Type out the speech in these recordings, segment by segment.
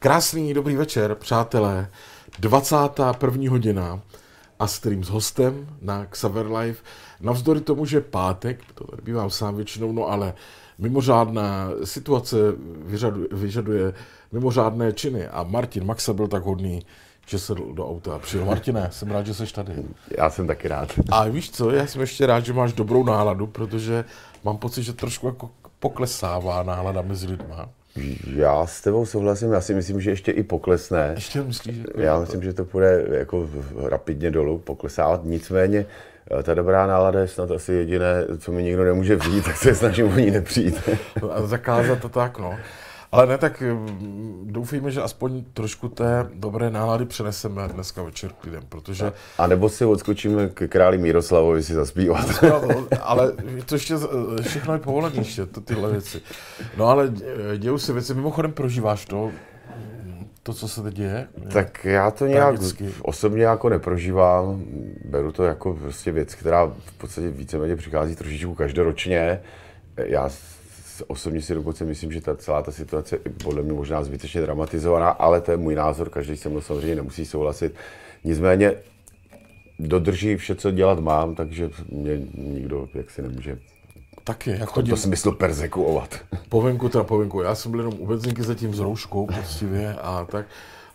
Krásný dobrý večer, přátelé. 21. hodina a stream s hostem na Xaver Live. Navzdory tomu, že pátek, to tady bývám sám většinou, no ale mimořádná situace vyžaduje, vyžaduje mimořádné činy a Martin Maxa byl tak hodný, že se do auta a přijel. Martine, jsem rád, že jsi tady. Já jsem taky rád. A víš co, já jsem ještě rád, že máš dobrou náladu, protože mám pocit, že trošku jako poklesává nálada mezi lidma. Já s tebou souhlasím, já si myslím, že ještě i poklesne. Ještě myslíš? Že já myslím, že to půjde jako rapidně dolů, poklesávat. Nicméně eh, ta dobrá nálada je snad asi jediné, co mi nikdo nemůže vzít, tak se snažím o ní nepřijít. A zakázat to tak, no. Ale ne, tak mm, doufejme, že aspoň trošku té dobré nálady přeneseme dneska večer k lidem, protože... A nebo si odskočíme k králi Míroslavovi si zaspívat. No, ale to ještě všechno je povolené ještě, to, tyhle věci. No ale dějou se věci, mimochodem prožíváš to, to, co se teď děje? Tak já to nějak Tragicky. osobně jako neprožívám. Beru to jako prostě věc, která v podstatě víceméně přichází trošičku každoročně. Já osobně si dokonce myslím, že ta celá ta situace je podle mě možná zbytečně dramatizovaná, ale to je můj názor, každý se mnou samozřejmě nemusí souhlasit. Nicméně dodrží vše, co dělat mám, takže mě nikdo jaksi nemůže Taky, já chodím... To smyslu persekuovat. Povenku teda povenku. Já jsem byl jenom u Bedzinky zatím s rouškou poctivě a tak.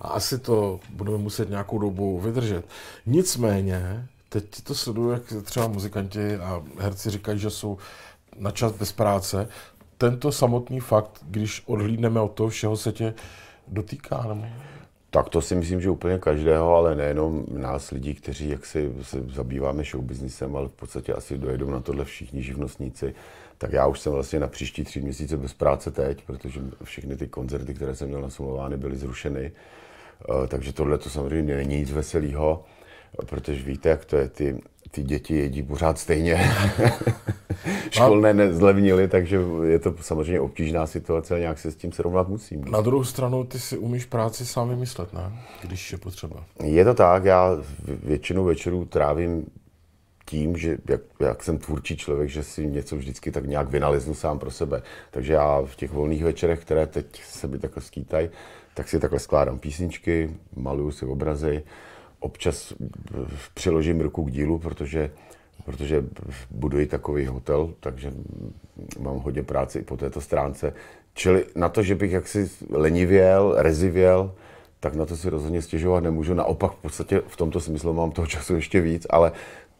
A asi to budeme muset nějakou dobu vydržet. Nicméně, teď to sleduju, jak třeba muzikanti a herci říkají, že jsou na čas bez práce tento samotný fakt, když odhlídneme od toho všeho, se tě dotýká? Nebo? Tak to si myslím, že úplně každého, ale nejenom nás lidí, kteří jak si, se zabýváme showbiznisem, ale v podstatě asi dojedou na tohle všichni živnostníci. Tak já už jsem vlastně na příští tři měsíce bez práce teď, protože všechny ty koncerty, které jsem měl nasmluvány, byly zrušeny. Eh, takže tohle to samozřejmě není nic veselého, protože víte, jak to je, ty, ty děti jedí pořád stejně. školné nezlevnily, takže je to samozřejmě obtížná situace a nějak se s tím srovnat musím. Na druhou stranu ty si umíš práci sám vymyslet, ne? Když je potřeba. Je to tak, já většinu večerů trávím tím, že jak, jak jsem tvůrčí člověk, že si něco vždycky tak nějak vynaleznu sám pro sebe. Takže já v těch volných večerech, které teď se mi takhle skýtají, tak si takhle skládám písničky, maluju si obrazy, občas přiložím ruku k dílu, protože protože buduji takový hotel, takže mám hodně práce i po této stránce. Čili na to, že bych jaksi lenivěl, rezivěl, tak na to si rozhodně stěžovat nemůžu. Naopak v podstatě v tomto smyslu mám toho času ještě víc, ale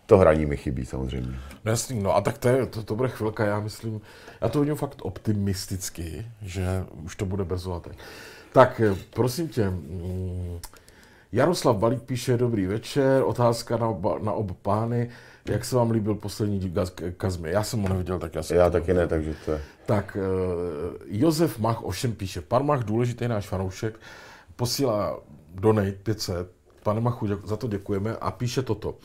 to hraní mi chybí samozřejmě. No jasný, no a tak to, je, to, to bude chvilka, já myslím, já to vidím fakt optimisticky, že už to bude bezovatek. Tak prosím tě, mm, Jaroslav Balík píše, dobrý večer, otázka na oba, na oba pány. Jak se vám líbil poslední díl Kazmy? Já jsem ho neviděl, tak já jsem Já taky ne, takže to je. Tak uh, Josef Mach ovšem píše, pan Mach, důležitý náš fanoušek, posílá donate 500, pane Machu, za to děkujeme a píše toto.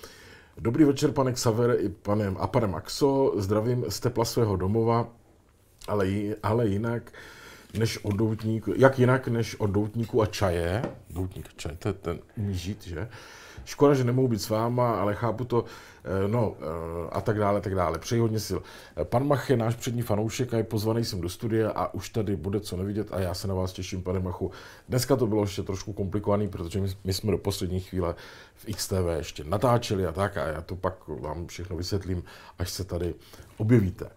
Dobrý večer, pane Xaver i pane, a pane Maxo, zdravím z tepla svého domova, ale, ale jinak než od doutníku, jak jinak než od doutníku a čaje, doutník a čaje, to je ten žít, že? Škoda, že nemohu být s váma, ale chápu to, eh, no eh, a tak dále, tak dále. Přeji hodně sil. Eh, pan Mach je náš přední fanoušek a je pozvaný jsem do studia a už tady bude co nevidět a já se na vás těším, pane Machu. Dneska to bylo ještě trošku komplikovaný, protože my jsme do poslední chvíle v XTV ještě natáčeli a tak a já to pak vám všechno vysvětlím, až se tady objevíte.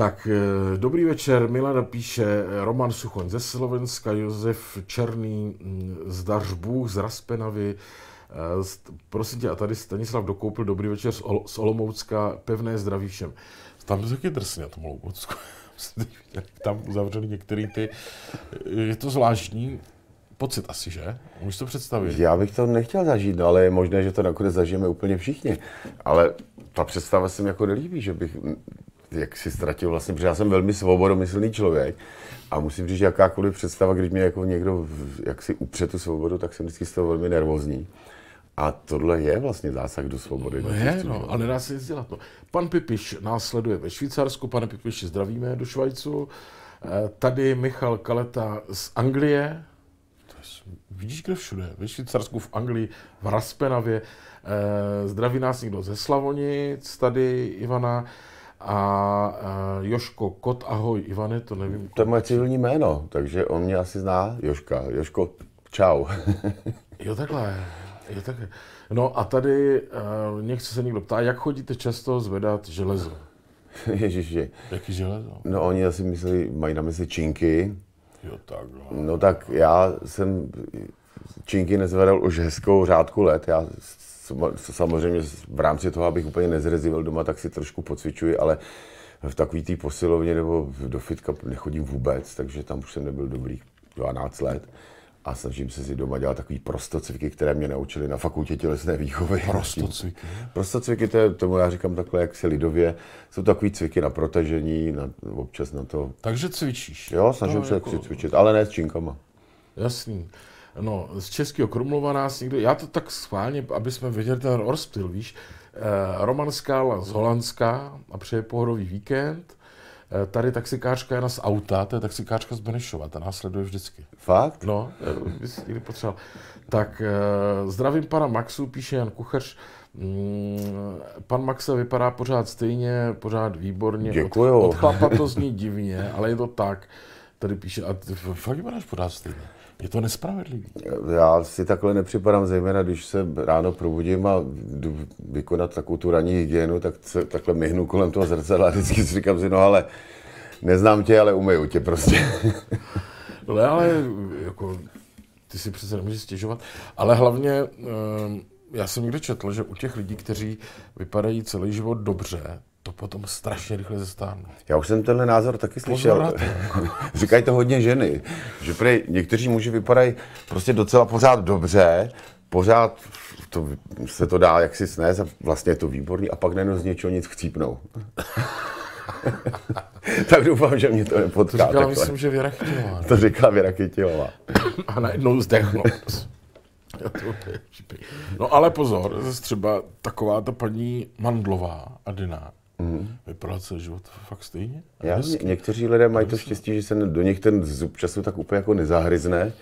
Tak, dobrý večer, Milana píše Roman Suchoň ze Slovenska, Josef Černý mm, z Dařbůh, z Raspenavy, Eh, prosím tě, a tady Stanislav dokoupil dobrý večer z, Ol- z Olomoucka, pevné zdraví všem. Tam je taky drsně na tom Olomoucku. Tam uzavřeli některý ty, je to zvláštní pocit asi, že? Můžeš to představit? Já bych to nechtěl zažít, no, ale je možné, že to nakonec zažijeme úplně všichni. Ale ta představa se mi jako nelíbí, že bych jak si ztratil vlastně, protože já jsem velmi svobodomyslný člověk a musím říct, že jakákoliv představa, když mě jako někdo jak si upře tu svobodu, tak jsem vždycky z toho velmi nervózní. A tohle je vlastně zásah do svobody. No je, no, ale nedá se nic dělat. No. Pan Pipiš následuje ve Švýcarsku, pane Pipiš, zdravíme do Švajcu. Eh, tady Michal Kaleta z Anglie. Vidíš, kde všude? Ve Švýcarsku, v Anglii, v Raspenavě. Eh, zdraví nás někdo ze Slavonic, tady Ivana. A uh, Joško Kot, ahoj, Ivane, to nevím. To je moje civilní jméno, takže on mě asi zná, Joška. Joško, čau. jo, takhle. Jo, takhle. No a tady uh, nechce se někdo ptá, jak chodíte často zvedat železo? Ježiši. Jaký železo? No oni asi myslí, mají na mysli činky. Jo, tak. No tak já jsem činky nezvedal už hezkou řádku let. Já samozřejmě v rámci toho, abych úplně nezrezivil doma, tak si trošku pocvičuji, ale v takový té posilovně nebo do fitka nechodím vůbec, takže tam už jsem nebyl dobrý 12 let a snažím se si doma dělat takový prostocviky, které mě naučili na fakultě tělesné výchovy. Prostocviky? Prostocviky, to je, tomu já říkám takhle, jak se lidově, jsou takový cviky na protažení, na, občas na to. Takže cvičíš? Jo, snažím to se jako... cvičit, ale ne s činkama. Jasný. No, z Českého Krumlova nás někdo, já to tak schválně, aby jsme viděli ten rozptyl, víš, eh, Roman Skála z Holandska a přeje pohodový víkend, eh, tady taxikářka Jana z auta, to je taxikářka z Benešova, ta následuje vždycky. Fakt? No, eh, bys někdy potřeboval. Tak zdravím pana Maxu, píše Jan Kuchař, Mm, pan Maxa vypadá pořád stejně, pořád výborně. Děkuju. Od, od to zní divně, ale je to tak. Tady píše, a ty fakt vypadáš pořád stejně. Je to nespravedlivý. Já si takhle nepřipadám, zejména když se ráno probudím a jdu vykonat takovou tu ranní hygienu, tak se takhle myhnu kolem toho zrcadla a vždycky si říkám si, no ale neznám tě, ale umyju tě prostě. No ale jako, ty si přece nemůžeš stěžovat. Ale hlavně, ehm, já jsem někde četl, že u těch lidí, kteří vypadají celý život dobře, to potom strašně rychle zestárne. Já už jsem tenhle názor taky slyšel. Říkají to hodně ženy, že prej někteří muži vypadají prostě docela pořád dobře, pořád to, se to dá jaksi snést a vlastně je to výborný a pak najednou z něčeho nic chcípnou. tak doufám, že mě to nepotká. To říkala, myslím, že Věra Chytilová. To říkala Věra Chytilová. a najednou zdechnou. No ale pozor, třeba taková ta paní Mandlová, Adina, Mm. Vypadá celý život fakt stejně. Já, někteří lidé mají to štěstí, že se do nich ten zub času tak úplně jako nezahryzne.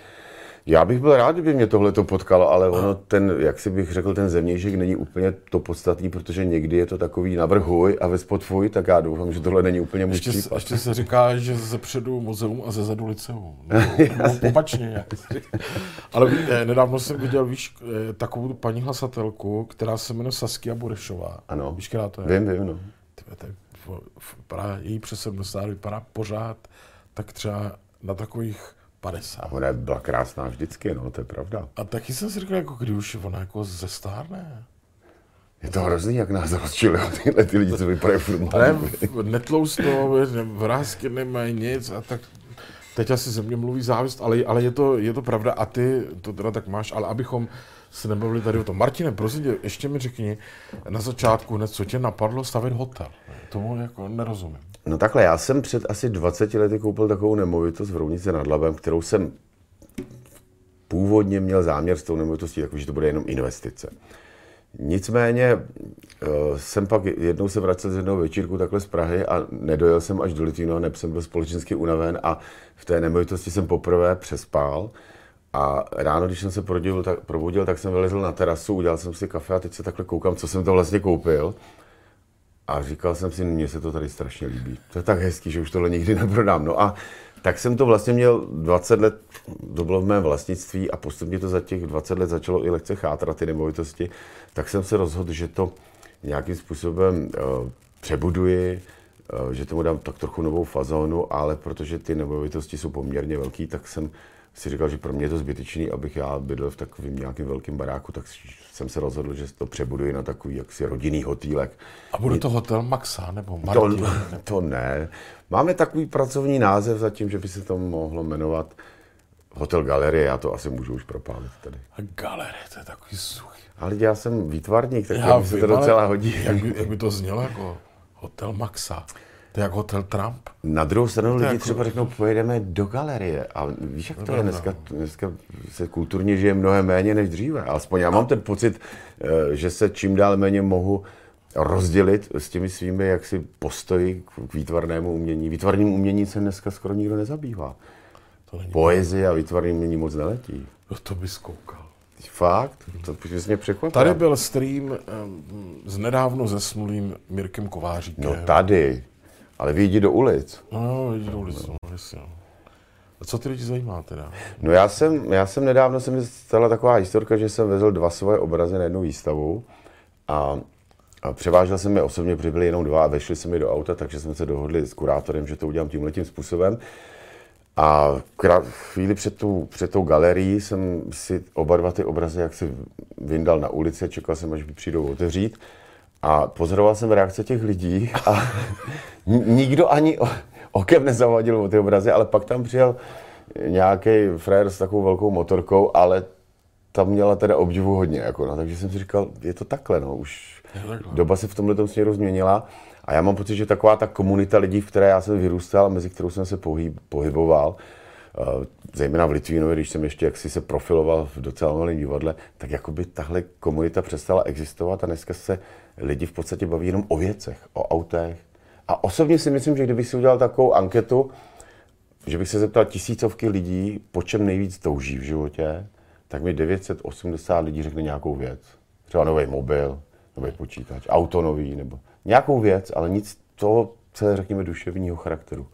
Já bych byl rád, kdyby mě tohle to potkalo, ale ono ten, jak si bych řekl, ten zemnějšek není úplně to podstatný, protože někdy je to takový navrhuj a ve tvůj, tak já doufám, že tohle není úplně můj ještě, případ. Ještě se říká, že ze předu muzeum a ze zadu liceum. No, opačně. ale nedávno jsem viděl, víš, eh, takovou paní hlasatelku, která se jmenuje Saskia Burešová. Ano. Víš, která to je? Vím, vím, no tak vypadá, její přes 70 vypadá pořád tak třeba na takových 50. A ona byla krásná vždycky, no, to je pravda. A taky jsem si říkal, jako když už ona jako zestárne. Je to hrozný, jak nás rozčili tyhle ty lidi, co vypadají furt Ne, netloustou, vrázky nemají nic a tak teď asi ze mě mluví závist, ale, ale je, to, je to pravda a ty to teda tak máš, ale abychom se nebavili tady o tom. Martine, prosím tě, ještě mi řekni na začátku hned, co tě napadlo stavit hotel. Tomu jako nerozumím. No takhle, já jsem před asi 20 lety koupil takovou nemovitost v Rounici nad Labem, kterou jsem původně měl záměr s tou nemovitostí takový, že to bude jenom investice. Nicméně eh, jsem pak jednou se vracel z jednoho večírku takhle z Prahy a nedojel jsem až do Litvína, neb jsem byl společensky unaven a v té nemovitosti jsem poprvé přespál. A ráno, když jsem se probudil tak, probudil, tak jsem vylezl na terasu, udělal jsem si kafe a teď se takhle koukám, co jsem to vlastně koupil. A říkal jsem si, mně se to tady strašně líbí. To je tak hezký, že už tohle nikdy neprodám. No a tak jsem to vlastně měl 20 let, to bylo v mém vlastnictví a postupně to za těch 20 let začalo i lehce chátrat ty nemovitosti, tak jsem se rozhodl, že to nějakým způsobem uh, přebuduji, uh, že tomu dám tak trochu novou fazónu, ale protože ty nemovitosti jsou poměrně velký, tak jsem si říkal, že pro mě je to zbytečný, abych já bydlel v takovém nějakém velkém baráku, tak jsem se rozhodl, že to přebuduji na takový jaksi rodinný hotýlek. A bude to hotel Maxa nebo Martin? To, to ne. Máme takový pracovní název zatím, že by se to mohlo jmenovat Hotel Galerie, já to asi můžu už propálit tady. A galerie, to je takový suchý. Ale já jsem výtvarník, tak já se to docela hodí. Jak by, jak by to znělo jako Hotel Maxa? To je jako hotel Trump. Na druhou stranu lidi jako... třeba řeknou, pojedeme do galerie. A víš, jak to je dneska? Dneska se kulturně žije mnohem méně než dříve. Alespoň já mám ten pocit, eh, že se čím dál méně mohu rozdělit s těmi svými jaksi postoji k výtvarnému umění. Výtvarným umění se dneska skoro nikdo nezabývá. To není Poezie a výtvarný umění moc neletí. No to bys koukal. Fakt? To bys mě překvapil. Tady byl stream um, s nedávno zesnulým Mirkem Kováříkem. No tady. Ale vyjdi do ulic. No, vyjdi do ulic, no, jasně. No. A co ty lidi zajímá teda? No já jsem, já jsem nedávno, se mi stala taková historka, že jsem vezl dva svoje obrazy na jednu výstavu a, a převážel jsem je osobně, protože byly jenom dva a vešli se mi do auta, takže jsme se dohodli s kurátorem, že to udělám tímhle způsobem. A chvíli před tou, před tou galerií jsem si oba dva ty obrazy jak si vyndal na ulici, čekal jsem, až přijdou otevřít. A pozoroval jsem reakce těch lidí a nikdo ani okem nezavadil o ty obrazy, ale pak tam přijel nějaký frér s takovou velkou motorkou, ale tam měla teda obdivu hodně, jako, no, takže jsem si říkal, je to takhle, no, už takhle. doba se v tomhle směru změnila a já mám pocit, že taková ta komunita lidí, v které já jsem vyrůstal, mezi kterou jsem se pohyb, pohyboval, uh, zejména v Litvínově, když jsem ještě jaksi se profiloval v docela malém divadle, tak jako by tahle komunita přestala existovat a dneska se lidi v podstatě baví jenom o věcech, o autech. A osobně si myslím, že kdybych si udělal takovou anketu, že bych se zeptal tisícovky lidí, po čem nejvíc touží v životě, tak mi 980 lidí řekne nějakou věc. Třeba nový mobil, nový počítač, auto nový, nebo nějakou věc, ale nic toho, co je, řekněme, duševního charakteru.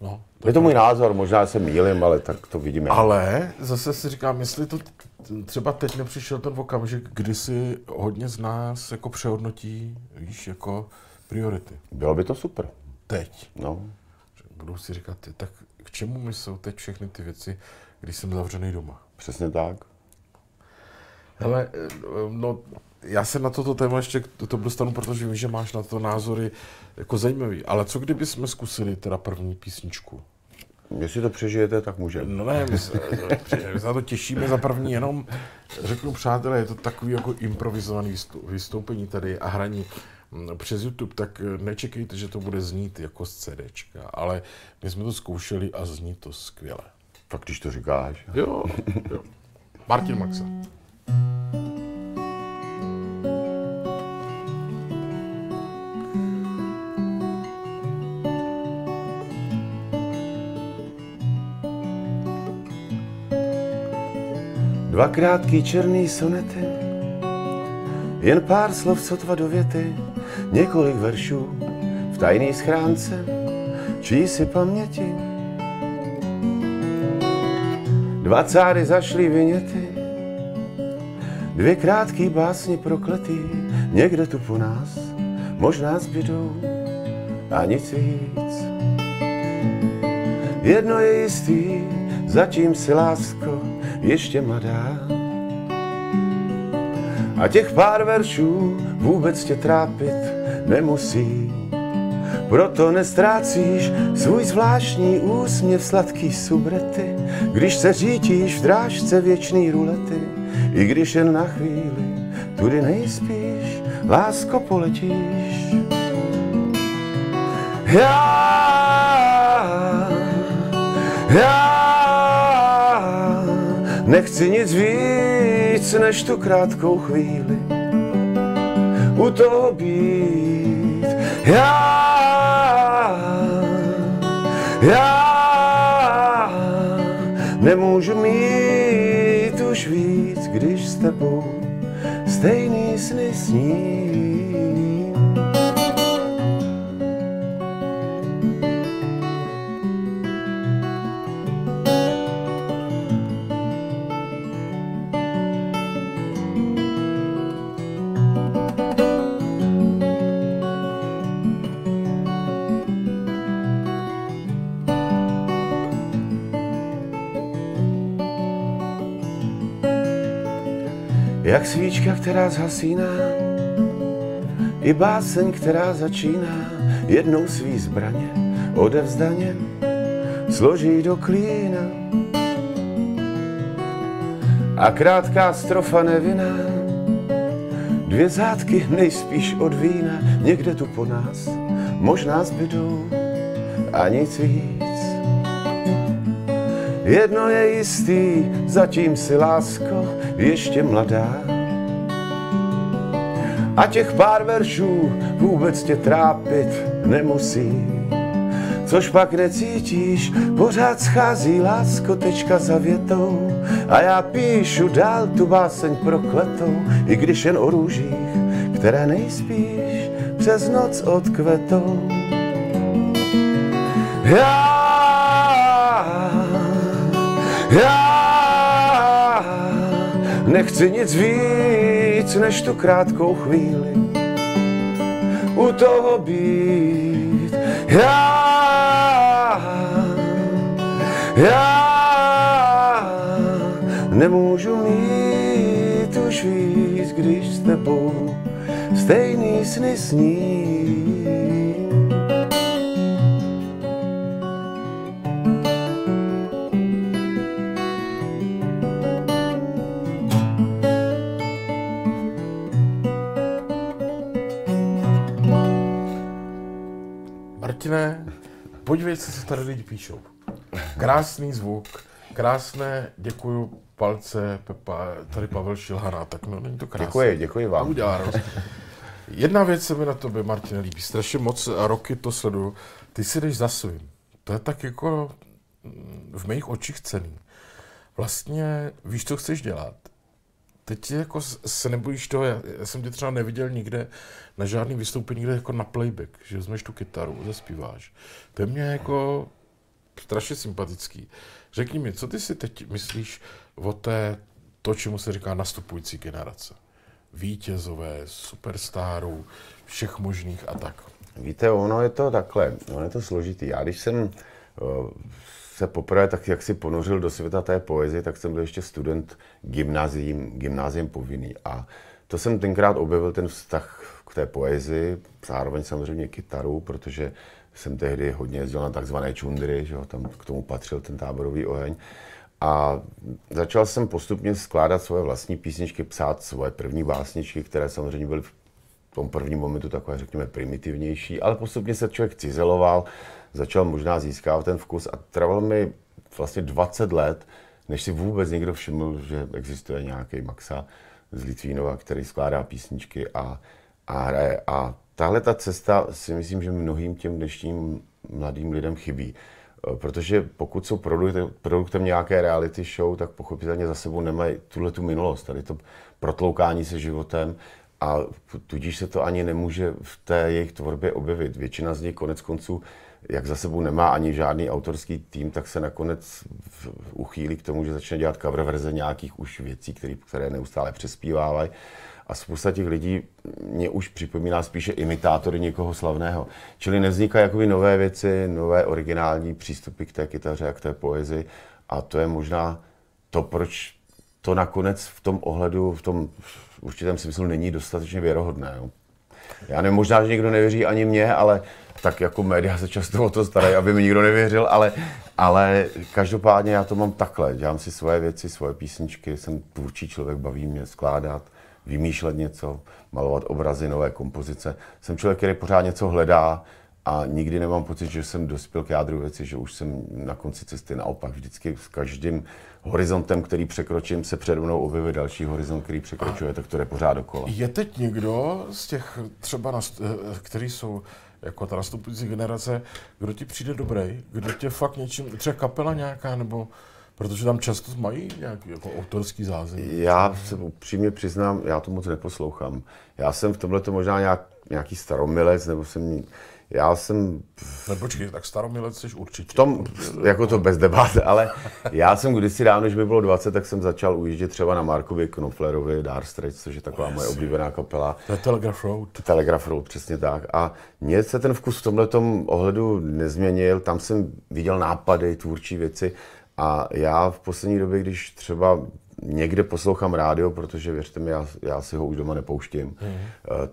No, to je to můj názor, možná se mýlim, ale tak to vidíme. Ale zase si říkám, jestli to třeba teď nepřišel ten okamžik, kdy si hodně z nás jako přehodnotí, víš, jako priority. Bylo by to super. Teď. No. Budou si říkat, tak k čemu mi jsou teď všechny ty věci, když jsem zavřený doma? Přesně tak. Hele, no, já se na toto téma ještě to, to dostanu, protože vím, že máš na to názory jako zajímavý. Ale co kdyby jsme zkusili teda první písničku? Jestli to přežijete, tak můžeme. No ne, my se, my se na to těšíme za první, jenom řeknu přátelé, je to takový jako improvizovaný vystoupení tady a hraní mm, přes YouTube, tak nečekejte, že to bude znít jako z CDčka, ale my jsme to zkoušeli a zní to skvěle. Tak když to říkáš. Jo, jo. Martin Maxa. Dva krátký černý sonety, jen pár slov sotva do věty, několik veršů v tajné schránce, čí si paměti. Dva cáry zašly vyněty, dvě krátký básně prokletý, někde tu po nás, možná zbydou a nic víc. Jedno je jistý, zatím si lásko ještě mladá. A těch pár veršů vůbec tě trápit nemusí. Proto nestrácíš svůj zvláštní úsměv sladký subrety, když se řítíš v drážce věčný rulety, i když jen na chvíli tudy nejspíš, lásko poletíš. Já, já Nechci nic víc než tu krátkou chvíli u toho být. Já, já nemůžu mít už víc, když s tebou stejný sny sním. Jak svíčka, která zhasíná, i báseň, která začíná, jednou svý zbraně odevzdaně složí do klína. A krátká strofa nevinná, dvě zátky nejspíš od vína, někde tu po nás možná zbydou a nic víc. Jedno je jistý, zatím si lásko ještě mladá. A těch pár veršů vůbec tě trápit nemusí. což pak necítíš, pořád schází láskotečka za větou a já píšu dál tu báseň prokletou, i když jen o růžích, které nejspíš přes noc odkvetou. Já nechci nic víc než tu krátkou chvíli u toho být. Já, já nemůžu mít už víc, když s tebou stejný sny sním. Martine, podívej se, co tady lidi píšou. Krásný zvuk, krásné, děkuju, palce, Pepa, tady Pavel Šilhana, tak no, není to krásné. Děkuji, děkuji To vám. udělá radost. Jedna věc se mi na tobě, Martine, líbí. Strašně moc roky to sleduju. Ty si jdeš za svým. To je tak jako mm, v mých očích cený. Vlastně víš, co chceš dělat. Teď jako se nebojíš toho, já, já jsem tě třeba neviděl nikde na žádný vystoupení, nikde jako na playback, že vezmeš tu kytaru, zaspíváš. To je mě jako strašně sympatický. Řekni mi, co ty si teď myslíš o té, to, čemu se říká nastupující generace? Vítězové, superstárů, všech možných a tak. Víte, ono je to takhle, ono je to složitý. Já když jsem eh, se poprvé tak jak si ponořil do světa té poezie, tak jsem byl ještě student gymnáziím, gymnázium povinný. A to jsem tenkrát objevil ten vztah k té poezii, zároveň samozřejmě kytaru, protože jsem tehdy hodně jezdil na takzvané čundry, že jo, tam k tomu patřil ten táborový oheň. A začal jsem postupně skládat svoje vlastní písničky, psát svoje první básničky, které samozřejmě byly v tom prvním momentu takové, řekněme, primitivnější, ale postupně se člověk cizeloval, začal možná získávat ten vkus a trvalo mi vlastně 20 let, než si vůbec někdo všiml, že existuje nějaký Maxa z Litvínova, který skládá písničky a, a hraje. A tahle ta cesta si myslím, že mnohým těm dnešním mladým lidem chybí. Eh, Protože pokud jsou produktem, produktem nějaké reality show, tak pochopitelně za sebou nemají tuhle tu minulost, tady to protloukání se životem a tudíž se to ani nemůže v té jejich tvorbě objevit. Většina z nich konec konců, jak za sebou nemá ani žádný autorský tým, tak se nakonec uchýlí k tomu, že začne dělat cover verze nějakých už věcí, který, které neustále přespívávají. A spousta těch lidí mě už připomíná spíše imitátory někoho slavného. Čili nevznikají jakoby nové věci, nové originální přístupy k té kytaře a k té poezii. A to je možná to, proč to nakonec v tom ohledu, v tom určitém smyslu není dostatečně věrohodné. Já nevím, možná, že někdo nevěří ani mě, ale tak jako média se často o to starají, aby mi nikdo nevěřil, ale, ale každopádně já to mám takhle. Dělám si svoje věci, svoje písničky, jsem tvůrčí člověk, baví mě skládat, vymýšlet něco, malovat obrazy, nové kompozice. Jsem člověk, který pořád něco hledá a nikdy nemám pocit, že jsem dospěl k jádru věci, že už jsem na konci cesty. Naopak vždycky s každým horizontem, který překročím, se přede mnou objeví další horizont, který překročuje, tak to jde pořád dokola. Je teď někdo z těch třeba, eh, který jsou jako ta nastupující generace, kdo ti přijde dobrý, kdo tě fakt něčím, třeba kapela nějaká, nebo protože tam často mají nějaký jako autorský zázemí. Já se upřímně přiznám, já to moc neposlouchám. Já jsem v tomhle to možná nějak, nějaký staromilec, nebo jsem, já jsem Ne, počkej, tak staromilec jsi určitě. v tom, jako to bez debat, ale já jsem kdysi dávno, když mi bylo 20, tak jsem začal ujíždět třeba na Markovi Knoflerovi, Dar Straits, což je taková moje oblíbená kapela. To je Telegraph Road. Telegraph Road, přesně tak. A mně se ten vkus v tomhle ohledu nezměnil. Tam jsem viděl nápady, tvůrčí věci. A já v poslední době, když třeba někde poslouchám rádio, protože věřte mi, já, já si ho už doma nepouštím, mm.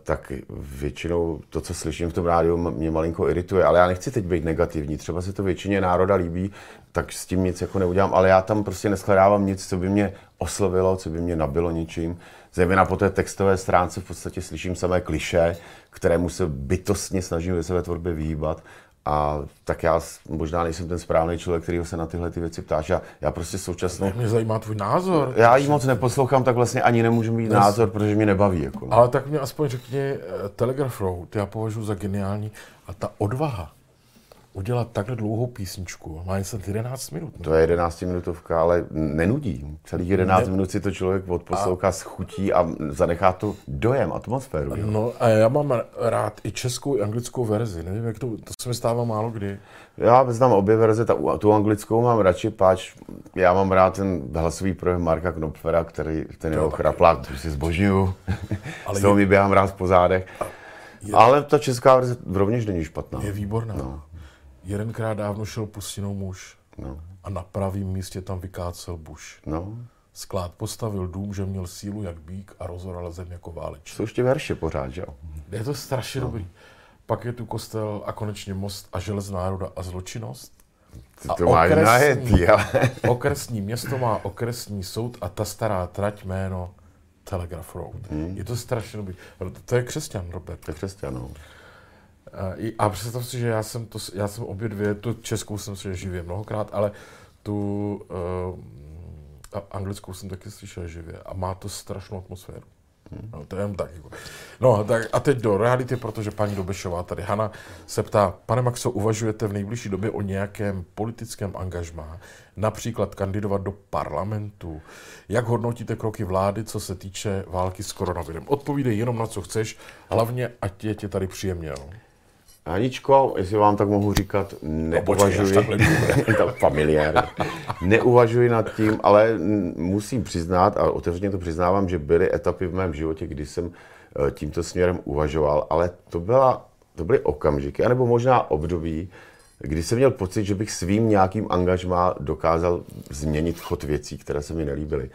tak většinou to, co slyším v tom rádiu, mě malinko irituje. Ale já nechci teď být negativní. Třeba se to většině národa líbí, tak s tím nic jako neudělám. Ale já tam prostě neskladávám nic, co by mě oslovilo, co by mě nabilo ničím. Zejména po té textové stránce v podstatě slyším samé kliše, kterému se bytostně snažím ve své tvorbě vyhýbat. A tak já možná nejsem ten správný člověk, který se na tyhle ty věci ptáš. Já, já prostě současnou... Mě zajímá tvůj názor. Já ji moc neposlouchám, tak vlastně ani nemůžu mít názor, protože mě nebaví. Jako, no. Ale tak mě aspoň řekni, eh, Telegraph Road já považuji za geniální a ta odvaha, udělat takhle dlouhou písničku. Má jen 11 minut. Ne? To je 11 minutovka, ale nenudí. Celých 11 ne... minut si to člověk odposlouchá a... schutí a zanechá to dojem, atmosféru. Jo? No a já mám rád i českou, i anglickou verzi. Nevím, jak to, to se mi stává málo kdy. Já znám obě verze, ta, tu anglickou mám radši, páč já mám rád ten hlasový projev Marka Knopfera, který ten jeho chraplák, to si zbožňuju. Ale toho je... mi běhám rád po zádech. Je... Ale ta česká verze rovněž není špatná. Je výborná. No. Jedenkrát dávno šel pustinou muž no. a na pravém místě tam vykácel buš. No. Sklád postavil dům, že měl sílu jak bík a rozoral zem jako váleč. Jsou ještě verše pořád, že jo? Je to strašně no. dobrý. Pak je tu kostel a konečně most a želez národa a zločinnost. Ty to a máš najetý, ale... okresní město má okresní soud a ta stará trať jméno Telegraph Road. Hmm. Je to strašně dobrý. To je křesťan, Robert. To je křesťan, no. A představ si, že já jsem, to, já jsem obě dvě, tu českou jsem si živě mnohokrát, ale tu uh, anglickou jsem taky slyšel živě a má to strašnou atmosféru. Hmm. No, to je jen tak. Jako. No tak a teď do reality, protože paní Dobešová tady, Hana, se ptá, pane Maxo, uvažujete v nejbližší době o nějakém politickém angažmá, například kandidovat do parlamentu? Jak hodnotíte kroky vlády, co se týče války s koronavirem? Odpovídej jenom na co chceš, hlavně ať je tě tady příjemně. No. Haničko, jestli vám tak mohu říkat, neuvažuji, to familiár, neuvažuji nad tím, ale musím přiznat, a otevřeně to přiznávám, že byly etapy v mém životě, kdy jsem eh, tímto směrem uvažoval, ale to, byla, to byly okamžiky, anebo možná období, kdy jsem měl pocit, že bych svým nějakým angažmá dokázal změnit chod věcí, které se mi nelíbily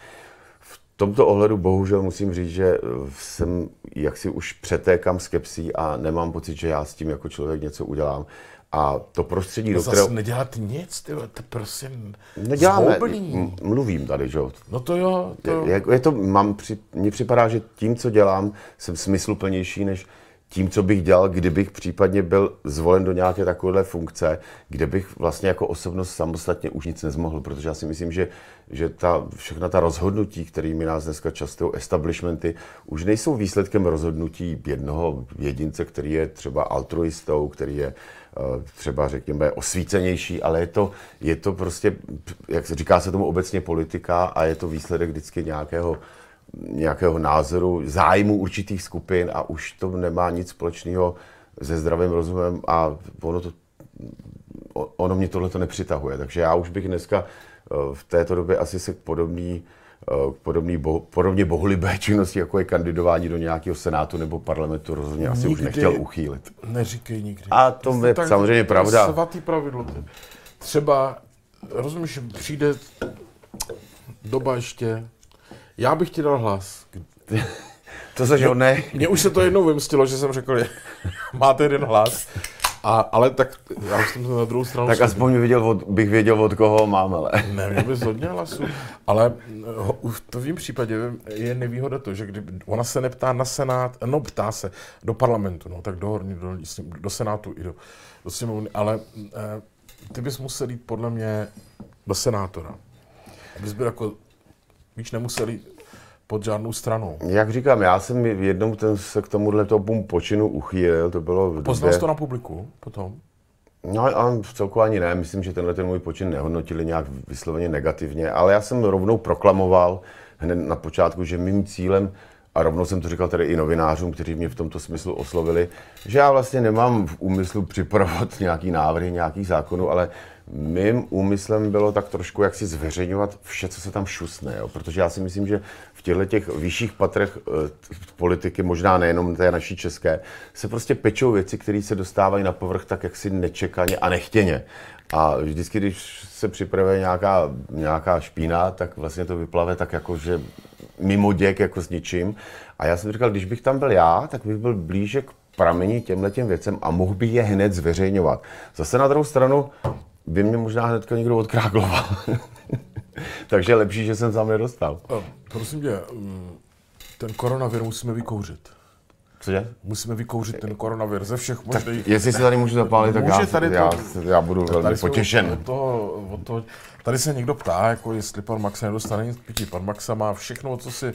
tomto ohledu bohužel musím říct, že eh, jsem jaksi už přetékám skepsí a nemám pocit, že já s tím jako člověk něco udělám. A to prostředí, no do kterého... nedělat nic, ty, to prosím Neděláme, mluvím tady, že jo. No to jo. To... Je, je to, mám, při, mně připadá, že tím, co dělám, jsem smysluplnější, než tím, co bych dělal, kdybych případně byl zvolen do nějaké takovéhle funkce, kde bych vlastně jako osobnost samostatně už nic nezmohl, protože já si myslím, že, že ta, všechna ta rozhodnutí, kterými nás dneska často establishmenty, už nejsou výsledkem rozhodnutí jednoho jedince, který je třeba altruistou, který je eh, třeba, řekněme, osvícenější, ale je to, je to prostě, jak se říká se tomu obecně politika a je to výsledek vždycky nějakého nějakého názoru, zájmu určitých skupin a už to nemá nic společného se zdravým rozumem a ono, to, ono mě tohle to nepřitahuje. Takže já už bych dneska v této době asi se k podobný, eh, k podobný bo, podobně bohulibé činnosti, jako je kandidování do nějakého senátu nebo parlamentu, rozhodně asi nikdy už nechtěl uchýlit. Neříkej nikdy. A to je tak, samozřejmě pravda. Svatý pravidlo. Třeba, rozumíš, přijde doba ještě já bych ti dal hlas. to se hodné. Mně už se to jednou vymstilo, že jsem řekl, že máte jeden hlas. A, ale tak já jsem to na druhou stranu... Tak aspoň věděl od, bych věděl, od koho mám, ale... Ne, měl bys hodně hlasů. Ale v tom případě je nevýhoda to, že kdyby ona se neptá na senát, no ptá se do parlamentu, no tak do horní, do, do senátu i do, do sněmovny, ale eh, ty bys musel jít podle mě do senátora. Abys byl jako víš, nemuseli pod žádnou stranou. Jak říkám, já jsem jednou ten se k tomuhle tomu počinu uchýlil, to bylo... Poznal jsi to na publiku potom? No a v celku ani ne, myslím, že tenhle ten můj počin nehodnotili nějak vysloveně negativně, ale já jsem rovnou proklamoval hned na počátku, že mým cílem a rovnou jsem to říkal tady i novinářům, kteří mě v tomto smyslu oslovili, že já vlastně nemám v úmyslu připravovat nějaký návrhy, nějaký zákonů, ale mým úmyslem bylo tak trošku jak si zveřejňovat vše, co se tam šusne, jo? protože já si myslím, že v těchto těch vyšších patrech e, politiky, možná nejenom té naší české, se prostě pečou věci, které se dostávají na povrch tak jaksi nečekaně a nechtěně. A vždycky, když se připravuje nějaká, nějaká špína, tak vlastně to vyplave tak jako, že mimo děk, jako s ničím. A já jsem říkal, když bych tam byl já, tak bych byl blíže k pramení těmhle těm věcem a mohl by je hned zveřejňovat. Zase na druhou stranu by mě možná hnedka někdo odkrágloval. Takže lepší, že jsem sám nedostal. Prosím tě, mm, ten koronavir musíme vykouřit. Cože? Musíme vykouřit ten koronavir ze všech možných... Jestli se tady můžu zapálit, tak já, tady to, já, já budu velmi potěšen. Od toho, od toho, tady se někdo ptá, jako jestli pan Maxa nedostane nic pití. Pan Maxa má všechno, co si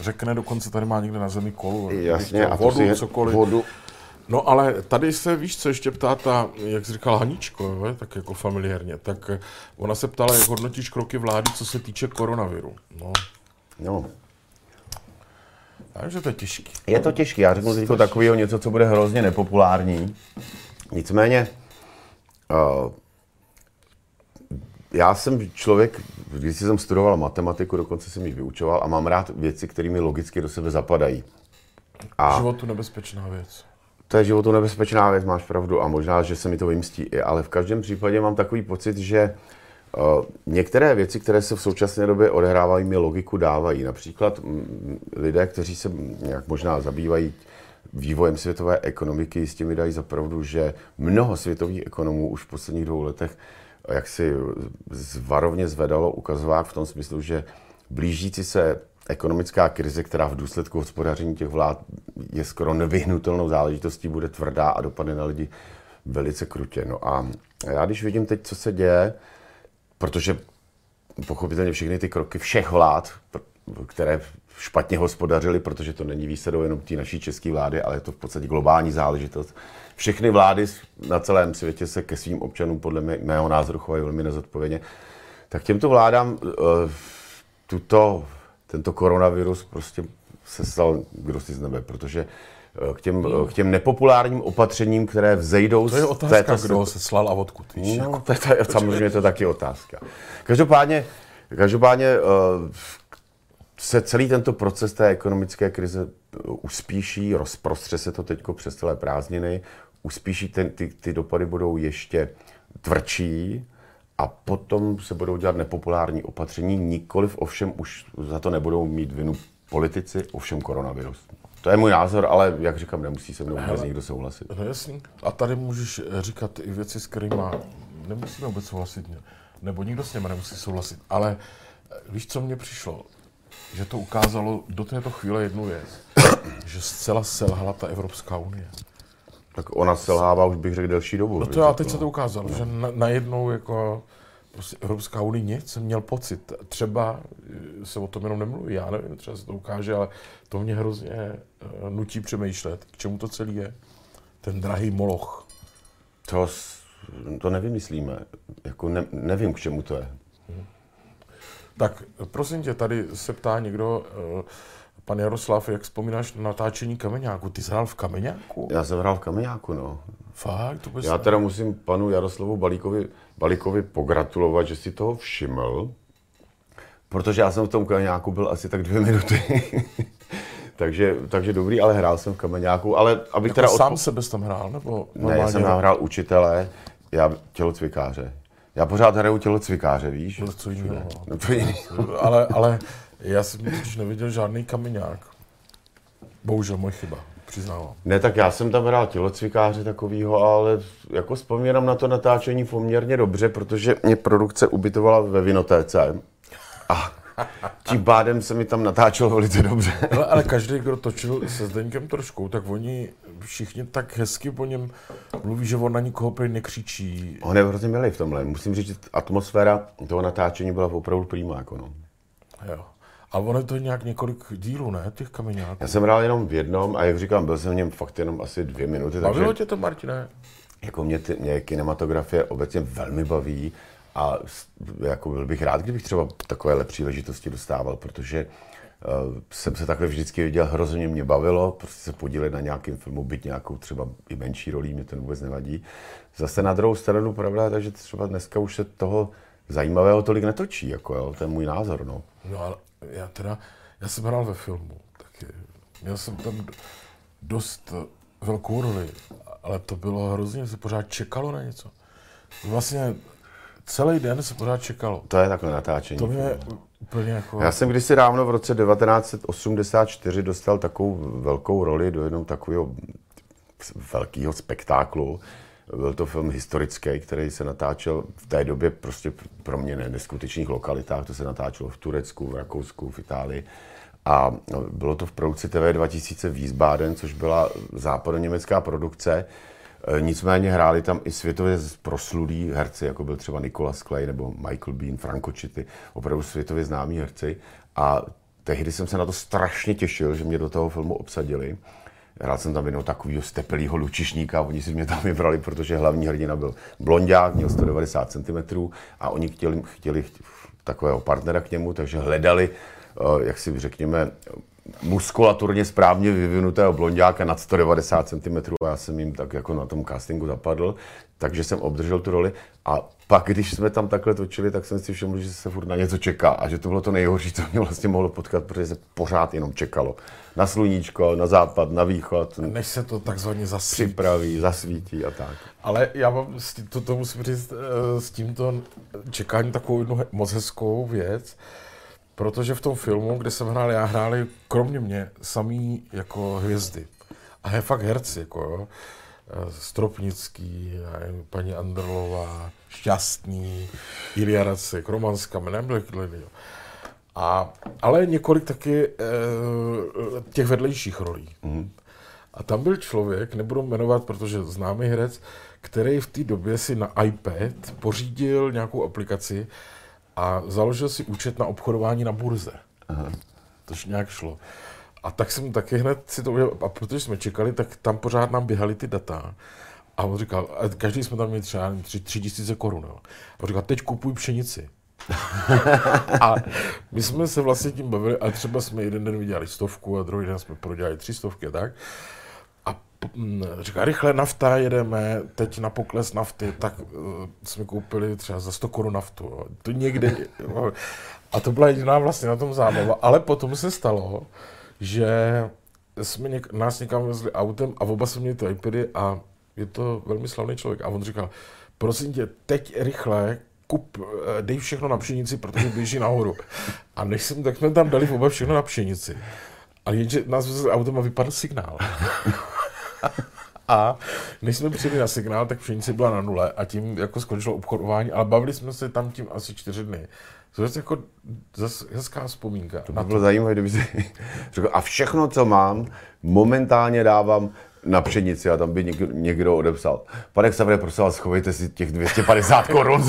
řekne, dokonce tady má někde na zemi kolu. Jasně, a vodu, si je, cokoliv. Vodu. No ale tady se, víš, co ještě ptá ta, jak jsi říkal Haničko, jo, tak jako familiárně, tak eh, ona se ptala, jak hodnotíš kroky vlády, co se týče koronaviru. No, No, takže to je těžký. Je to těžké, já řeknu teď takového něco, co bude hrozně nepopulární. Nicméně, uh, já jsem člověk, když jsem studoval matematiku, dokonce jsem ji vyučoval a mám rád věci, které mi logicky do sebe zapadají. A životu nebezpečná věc. To je životu nebezpečná věc, máš pravdu a možná, že se mi to vymstí, ale v každém případě mám takový pocit, že Uh, některé věci, které se v současné době odehrávají, mi logiku dávají. Například lidé, kteří se nějak možná zabývají vývojem světové ekonomiky, jistě mi dají zapravdu, že mnoho světových ekonomů už v posledních dvou letech jak si zvarovně zvedalo ukazovák v tom smyslu, že blížící se ekonomická krize, která v důsledku hospodaření těch vlád je skoro nevyhnutelnou záležitostí, bude tvrdá a dopadne na lidi velice krutě. No a já když vidím teď, co se děje, protože pochopitelně všechny ty kroky všech vlád, které špatně hospodařily, protože to není výsledou jenom té naší české vlády, ale je to v podstatě globální záležitost. Všechny vlády na celém světě se ke svým občanům podle mého názoru chovají velmi nezodpovědně. Tak těmto vládám uh, tuto, tento koronavirus prostě se stal kdo si z nebe, protože Eh, k těm, k těm nepopulárním opatřením, které vzejdou to je otázka, z této... kdo se slal a odkud, víš? No, jako. to je, to je, samozřejmě to taky otázka. Každopádně, každopádně uh, se celý tento proces té ekonomické krize eh, uspíší, rozprostře se to teď přes celé prázdniny, uspíší, ten, ty, ty dopady budou ještě tvrdší a potom se budou dělat nepopulární opatření, nikoliv ovšem už za to nebudou mít vinu politici, ovšem koronavirus. To je můj názor, ale jak říkám, nemusí se mnou vůbec nikdo souhlasit. No jasný. A tady můžeš říkat i věci, s kterými nemusíme vůbec souhlasit, nebo nikdo s nimi nemusí souhlasit. Ale eh, víš, co mně přišlo? Že to ukázalo do této chvíle jednu věc, že zcela selhala ta Evropská unie. Tak ona selhává už bych řekl delší dobu. No to já teď se to ukázalo, že na, najednou jako prostě Evropská unie nic, jsem měl pocit. Třeba eh, se o tom jenom nemluví, já nevím, třeba se to ukáže, ale to mě hrozně uh, nutí přemýšlet, k čemu to celý je. Ten drahý moloch. To, to nevymyslíme. Jako ne, nevím, k čemu to je. Tak prosím tě, tady se ptá někdo, uh, pan Jaroslav, jak vzpomínáš na natáčení Kameňáku? Ty jsi hrál v Kameňáku? Já jsem hrál v Kameňáku, no. Fakt? To Já teda musím panu Jaroslavu Balíkovi, Balíkovi pogratulovat, že si toho všiml, protože já jsem v tom kameňáku byl asi tak dvě minuty. takže, takže dobrý, ale hrál jsem v kameňáku, ale abych jako teda... sám odpo... sebe tam hrál, nebo. Ne, já jsem hrál učitele, já tělocvikáře. Já pořád hraju tělocvikáře, víš? No, co jiného. No to jiný. ale, ale já jsem totiž neviděl žádný kameňák. Bohužel, moje chyba přiznávám. Ne, tak já jsem tam hrál tělocvikáře takovýho, ale jako vzpomínám na to natáčení poměrně dobře, protože mě produkce ubytovala ve Vinotéce. A tím pádem se mi tam natáčelo velice dobře. Ale, ale každý, kdo točil se Zdeňkem trošku, tak oni všichni tak hezky po něm mluví, že on na nikoho prý nekřičí. On je hrozně milý v tomhle. Musím říct, že atmosféra toho natáčení byla opravdu přímá. Jako no. Jo. A ono je to nějak několik dílů, ne, těch kameňáků? Já jsem hrál jenom v jednom a jak říkám, byl jsem v něm fakt jenom asi dvě minuty. Bavilo takže, tě to, Martine? Jako mě, ty, mě kinematografie obecně velmi baví a jako byl bych rád, kdybych třeba takovéhle příležitosti dostával, protože uh, jsem se takhle vždycky viděl, hrozně mě bavilo, prostě se podílet na nějakém filmu, být nějakou třeba i menší rolí, mě to vůbec nevadí. Zase na druhou stranu, pravda, takže třeba dneska už se toho zajímavého tolik netočí, jako jo, to je můj názor, no. No ale já teda, já jsem hrál ve filmu, taky. Měl jsem tam dost velkou roli, ale to bylo hrozně, se pořád čekalo na něco. Vlastně celý den se pořád čekalo. To je takové natáčení. To mě úplně jako... Já jsem kdysi dávno v roce 1984 dostal takovou velkou roli do jednoho takového velkého spektáklu, byl to film historický, který se natáčel v té době prostě pro mě ne, neskutečných lokalitách. To se natáčelo v Turecku, v Rakousku, v Itálii. A no, bylo to v produkci TV 2000 Wiesbaden, což byla západoněmecká produkce. E, nicméně hráli tam i světově proslulí herci, jako byl třeba Nicolas Clay nebo Michael Bean, Franco Chitty, opravdu světově známí herci. A tehdy jsem se na to strašně těšil, že mě do toho filmu obsadili. Hrál jsem tam jednoho takového stepelého lučišníka, oni si mě tam vybrali, protože hlavní hrdina byl blondák, měl 190 cm a oni chtěli, chtěli takového partnera k němu, takže hledali, eh, jak si řekněme, muskulaturně správně vyvinutého blondiáka nad 190 cm a já jsem jim tak jako na tom castingu zapadl, takže jsem obdržel tu roli a pak, když jsme tam takhle točili, tak jsem si všiml, že se furt na něco čeká a že to bylo to nejhorší, co mě vlastně mohlo potkat, protože se pořád jenom čekalo. Na sluníčko, na západ, na východ. Než se to takzvaně zasvítí. Připraví, zasvítí a tak. Ale já mám, to, to musím říct, eh, s tímto čekání takovou jednu moc hezkou věc, protože v tom filmu, kde jsem hrál, já hráli kromě mě samý jako hvězdy. A je fakt herci, jako jo. Eh, Stropnický, paní Andrlová, Šťastný, Ilja Racek, Roman Skamen, nebyli jo. A, ale několik taky e, těch vedlejších rolí. Mm. A tam byl člověk, nebudu jmenovat, protože známý herec, který v té době si na iPad pořídil nějakou aplikaci a založil si účet na obchodování na burze. Aha. Tož nějak šlo. A tak jsem taky hned si to udělal, a protože jsme čekali, tak tam pořád nám běhaly ty data. A on říkal, a každý jsme tam měli třeba tři, tři tisíce korun. A on říkal, teď kupuj pšenici. a my jsme se vlastně tím bavili, a třeba jsme jeden den vydělali stovku a druhý den jsme prodělali tři stovky a tak. Říká, rychle nafta, jedeme, teď na pokles nafty, tak uh, jsme koupili třeba za 100 korun naftu. Jo. To někde, jo. A to byla jediná vlastně na tom zábava. Ale potom se stalo, že jsme něk, nás někam vezli autem a oba jsme měli ty iPady a je to velmi slavný člověk. A on říkal, prosím tě, teď rychle kup, eh, dej všechno na pšenici, protože běží nahoru. A než jsem, tak jsme tam dali oba všechno na pšenici. A jenže nás vezli autem a vypadl signál. A než jsme přijeli na signál, tak pšenice byla na nule a tím jako skončilo obchodování, ale bavili jsme se tam tím asi čtyři dny. To je jako zase hezká vzpomínka. To by bylo zajímavé, kdyby si řekl, a všechno, co mám, momentálně dávám na pšenici a tam by někdo, někdo odepsal. Pane Xavre, prosím vás, schovejte si těch 250 korun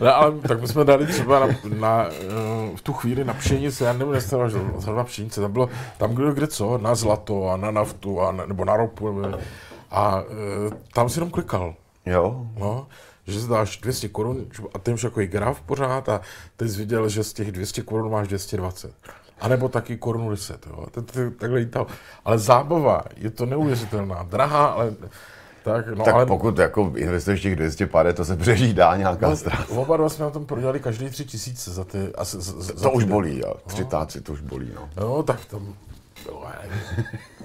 no, ale tak my jsme dali třeba na, na, eh, v tu chvíli na pšenici, já nevím, jestli na pšenici, tam bylo tam kdo kde co, na zlato a na naftu, a, nebo na ropu. A e, tam si jenom klikal. Jo. No, že zdáš 200 korun a ten už jako graf pořád a ty jsi viděl, že z těch 200 korun máš 220. A nebo taky korunu 10, jo. Takhle lítal. Ale zábava, je to neuvěřitelná. Drahá, ale tak, no, tak ale... pokud jako investuješ těch 200 pade, to se přežít dá nějaká no, ztráta. Oba dva jsme na tom prodělali každý tři tisíce za ty... Asi, za, za, to, to už bolí, jo. Tři táci, to už bolí, no. No, tak tam bylo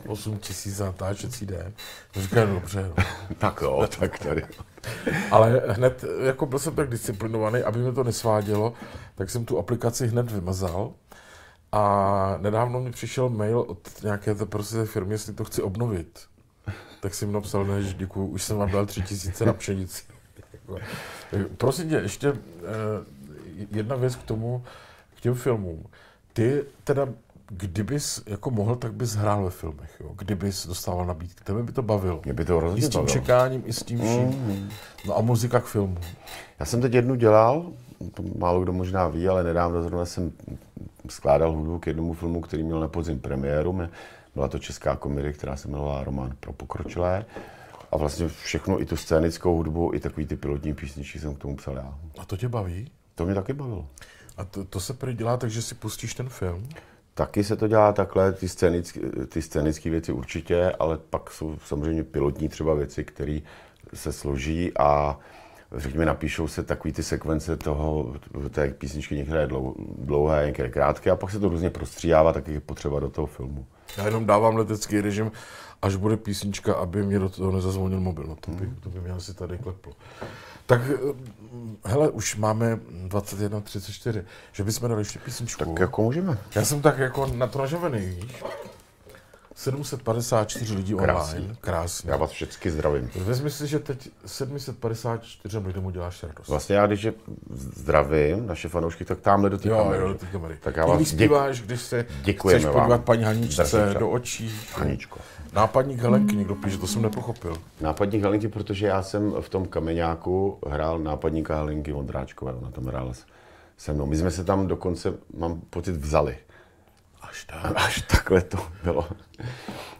8 tisíc za natáčecí den. To říkám, dobře. No. tak jo, tak tady. Ale hned, jako byl jsem tak disciplinovaný, aby mi to nesvádělo, tak jsem tu aplikaci hned vymazal. A nedávno mi přišel mail od nějaké té prostě firmy, jestli to chci obnovit. Tak jsem napsal, psal, než děkuju, už jsem vám dal tři tisíce na pšenici. Prosím tě, ještě eh, jedna věc k tomu, k těm filmům. Ty teda, kdybys jako mohl, tak bys hrál ve filmech, jo? kdybys dostával nabídky. Tebe by to bavilo. Mě by to rozhodně I s tím bavilo. čekáním, i s tím vším. Mm. No a muzika k filmu. Já jsem teď jednu dělal, to málo kdo možná ví, ale nedávno zrovna jsem skládal hudbu k jednomu filmu, který měl na podzim premiéru. Byla to česká komedie, která se jmenovala Román pro pokročilé. A vlastně všechno, i tu scénickou hudbu, i takový ty pilotní písničky jsem k tomu psal já. A to tě baví? To mě taky bavilo. A to, to se prý dělá tak, že si pustíš ten film? Taky se to dělá takhle, ty scénické ty scénické věci určitě, ale pak jsou samozřejmě pilotní třeba věci, které se složí a řekněme, napíšou se takový ty sekvence toho, té písničky, některé dlouhé, některé krátké a pak se to různě prostřídává, tak je potřeba do toho filmu. Já jenom dávám letecký režim, až bude písnička, aby mě do toho nezazvonil mobil. No to by, to by mě asi tady kleplo. Tak hele, už máme 21.34, že bychom dali ještě písničku. Tak jako můžeme. Já jsem tak jako na to nažavený, víš? 754 lidí Krásný. online. Krásně. Já vás všechny zdravím. Vezmi si, že teď 754 lidem uděláš radost. Vlastně já, když je zdravím naše fanoušky, tak tamhle do té kamery. Jo, do té kamery. Tak já vás když zpíváš, když se Děkujeme chceš vám. podívat paní Haničce do očí. Haničko. Nápadník Helenky, někdo píše, to jsem nepochopil. Nápadník Helenky, protože já jsem v tom kameňáku hrál nápadníka Helenky Ondráčkové, ona tam hrála se mnou. My jsme se tam dokonce, mám pocit, vzali. Až tak. Až takhle to bylo.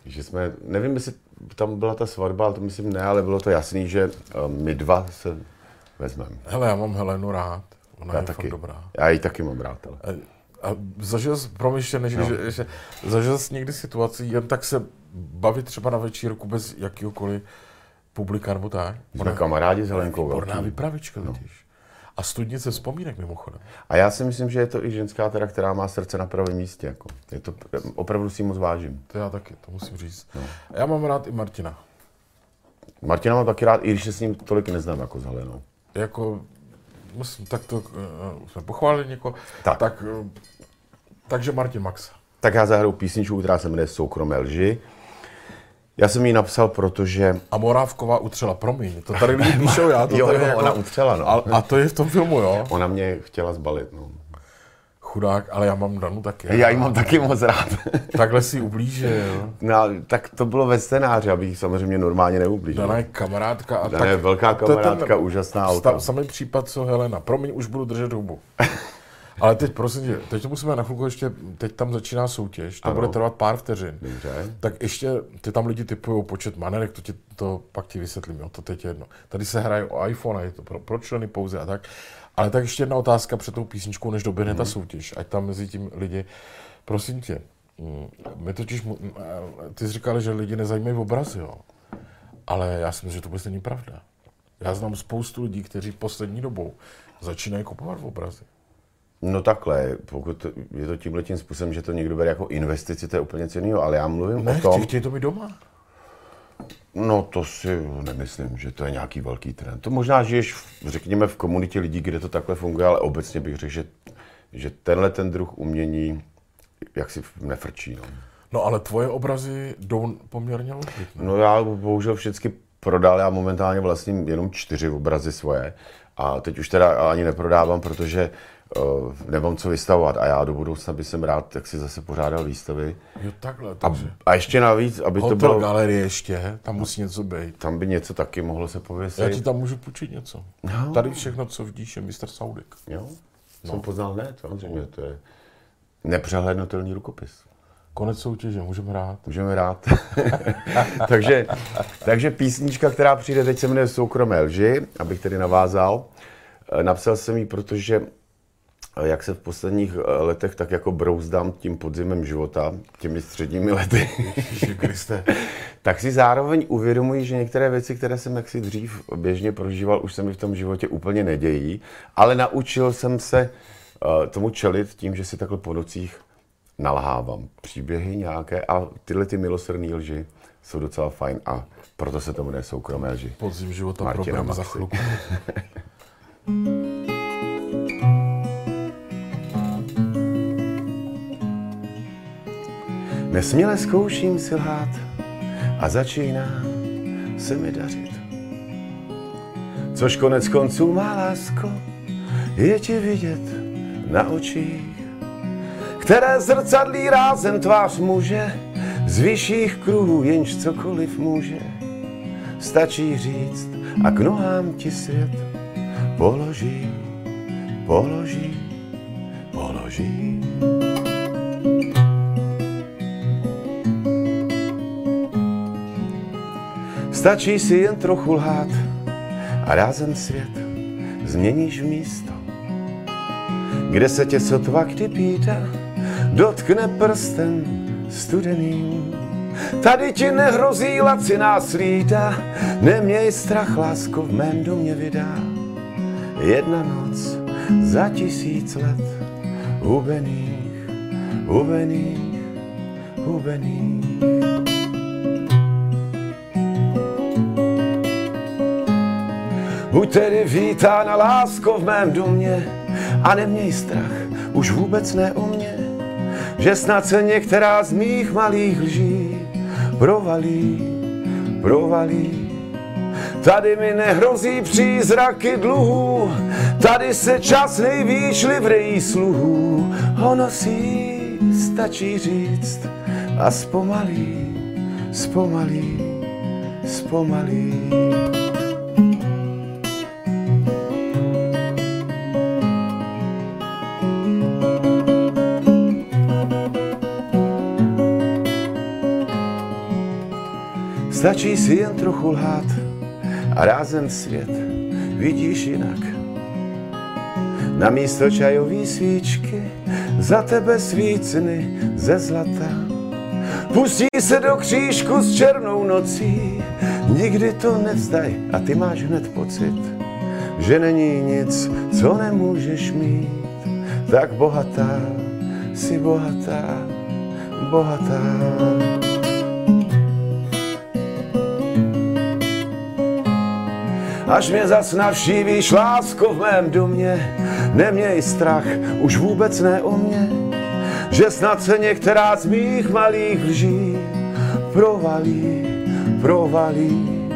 že jsme, nevím, jestli tam byla ta svatba, ale to myslím ne, ale bylo to jasný, že uh, my dva se vezmeme. Hele, já mám Helenu rád. Ona Já je taky. fakt dobrá. Já ji taky mám rád, ale. A, a zažil jsi, promiň, ještě než, No. že, že, zažil jsi někdy situaci, jen tak se bavit třeba na večírku bez jakýhokoliv publika nebo tak? Jsme kamarádi s Helenkou Výborná vypravička totiž. A studnice vzpomínek mimochodem. A já si myslím, že je to i ženská teda, která má srdce na pravém místě. Jako. Je to, opravdu si moc vážím. To já taky, to musím říct. No. Já mám rád i Martina. Martina mám taky rád, i když se s ním tolik neznám jako s Helenou. Jako, musím, tak to uh, jsme pochválili někoho. Tak. tak uh, takže Martin Max. Tak já zahraju písničku, která se jmenuje Soukromé lži. Já jsem ji napsal, protože... A Morávková utřela, promiň, to tady lidi píšou, já to Jo, tady jo, ona utřela, no. A, a to je v tom filmu, jo? Ona mě chtěla zbalit, no. Chudák, ale já mám Danu taky. Já ji mám taky moc rád. Takhle si ublížil. No, tak to bylo ve scénáři, abych samozřejmě normálně neublížil. Dana je kamarádka. A Dana je velká to je ten kamarádka, úžasná auta. Samý případ, co Helena. Promiň, už budu držet hubu. Ale teď prosím tě, teď to musíme na chvilku ještě, teď tam začíná soutěž, to Ano. bude trvat pár vteřin. Dobře. Tak ještě, ty tam lidi typují počet manerek, to, ti, to pak ti vysvětlím, jo, to teď je jedno. Tady se hraje o iPhone, a je to pro, pro členy pouze a tak. Ale tak ještě jedna otázka před tou písničkou, než doběhne Mhm. ta soutěž, ať tam mezi tím lidi, prosím tě, mm, my totiž, mm, ty jsi říkal, že lidi nezajímají obrazy, jo. Ale já si myslím, že to vůbec není pravda. Já znám spoustu lidí, kteří poslední dobou začínají kupovat obrazy. No takhle, pokud je to tímhle tím způsobem, že to někdo bere jako investici, to je úplně jiného, ale já mluvím Ne, o tom, chtějí to mít doma. no to si nemyslím, že to je nějaký velký trend. To možná žiješ, v, řekněme, v komunitě lidí, kde to takhle funguje, ale obecně bych řekl, že, že tenhle ten druh umění jak si nefrčí. No. No ale tvoje obrazy jdou poměrně ložit, ne? no já bohužel všechny prodal, já momentálně vlastním jenom čtyři obrazy svoje a teď už teda ani neprodávám, protože nemám co vystavovat a já do budoucna bych jsem rád, tak si zase pořádal výstavy. Jo, takhle, takže. A ještě navíc, aby to Hotel, bylo, galerie ještě, tam musí něco být. tam by něco taky mohlo se Já ti pověsit. tam můžu půjčit něco. No. Tady všechno, co vidíš, je mistr Saudik. Jo? Jsem poznal hned, samozřejmě, to je nepřehlednutelný rukopis. Konec soutěže, můžeme hrát. Můžeme rád. takže, takže písnička, která přijde, teď se jmenuje Soukromé lži, abych tedy navázal. Eh, Napsal jsem ji, protože eh, jak se v posledních eh, letech tak jako brouzdám tím podzimem života, těmi středními lety, tak si zároveň uvědomuji, že některé věci, které jsem jaksi dřív běžně prožíval, už se mi v tom životě úplně nedějí, ale naučil jsem se eh, tomu čelit tím, že si takhle po nocích nalhávám příběhy nějaké a tyhle ty milosrdné lži jsou docela fajn a proto se tomu jmenuje soukromé lži. Podzim života Martina za Maxi. chvilku. Nesměle zkouším si lhát a začíná se mi dařit. Což konec konců má lásko, je ti vidět na očích, které zrcadlí rázem tvář muže, z vyšších kruhů jenž cokoliv může. Stačí říct a k nohám ti svět položí, položí, položí. Stačí si jen trochu lhát a rázem svět změníš v místo, kde se tě sotva kdy píta, dotkne prsten studeným. Tady ti nehrozí laciná slíta, neměj strach, lásko v mém domě vydá. Jedna noc za tisíc let hubených, hubených, hubených. Buď tedy vítána lásko v mém domě a neměj strach, už vůbec ne o mě, že snad se některá z mých malých lží provalí, provalí. Tady mi nehrozí přízraky dluhů, tady se čas nejvíc livrejí sluhů. Ono si stačí říct a zpomalí, zpomalí, zpomalí. Stačí si jen trochu lhát a rázem svět vidíš jinak. Na místo čajový svíčky za tebe svícny ze zlata. Pustí se do křížku s černou nocí, nikdy to nevzdaj a ty máš hned pocit, že není nic, co nemůžeš mít. Tak bohatá, si bohatá, bohatá. Až mě zas navštívíš, lásko v mém domě, neměj strach, už vůbec ne o mě, že snad se některá z mých malých lží provalí, provalí.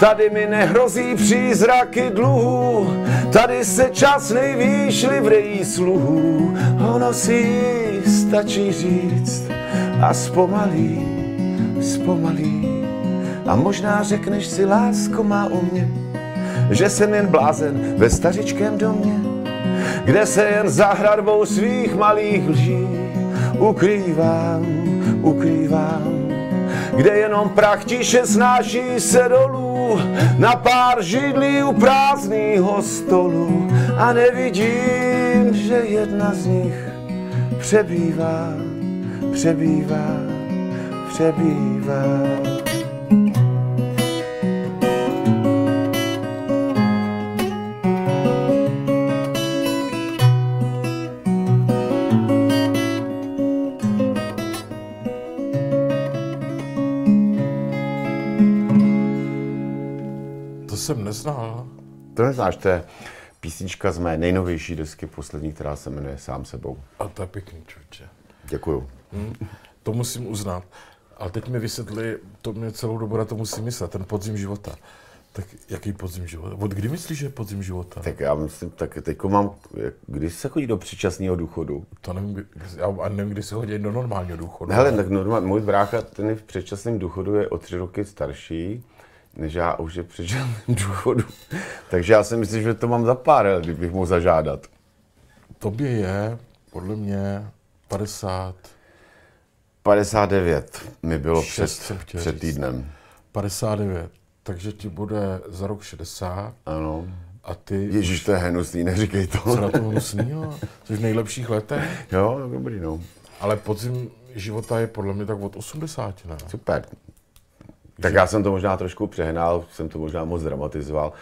Tady mi nehrozí přízraky dluhů, tady se čas nejvýš livrejí sluhů. Ono si stačí říct a zpomalí, zpomalí. A možná řekneš si, lásko má o mě, že jsem jen blázen ve stařičkém domě, kde se jen za hradbou svých malých lží ukrývám, ukrývám, kde jenom prach tiše snáší se dolů na pár židlí u prázdného stolu a nevidím, že jedna z nich přebývá, přebývá, přebývá. Jsem neznal. To neznáš, to je písnička z mé nejnovější desky poslední, která se jmenuje Sám sebou. A to je pěkný, člověče. Děkuju. Hmm, to musím uznat. Ale teď mi vysvětli, to mě celou dobu na to musím myslet, ten podzim života. Tak jaký podzim života? Od kdy myslíš, že je podzim života? Tak já myslím, tak teď mám, kdy se chodí do předčasného důchodu? To nevím, já nevím, kdy se chodí do normálního důchodu. Hele, tak normálně, můj brácha, ten je v předčasném důchodu, je o tři roky starší než já už je předčasném důchodu. Takže já si myslím, že to mám za pár let, kdybych mohl zažádat. Tobě je, podle mě, 50... 59 mi bylo před, před týdnem. 59, takže ti bude za rok 60. Ano. A ty... Ježíš, to je hnusný, neříkej to. Co na to hnusnýho? Jsi v nejlepších letech? Jo, dobrý, no. Ale podzim života je podle mě tak od 80, ne? Super, tak já jsem to možná trošku přehnal, jsem to možná moc dramatizoval.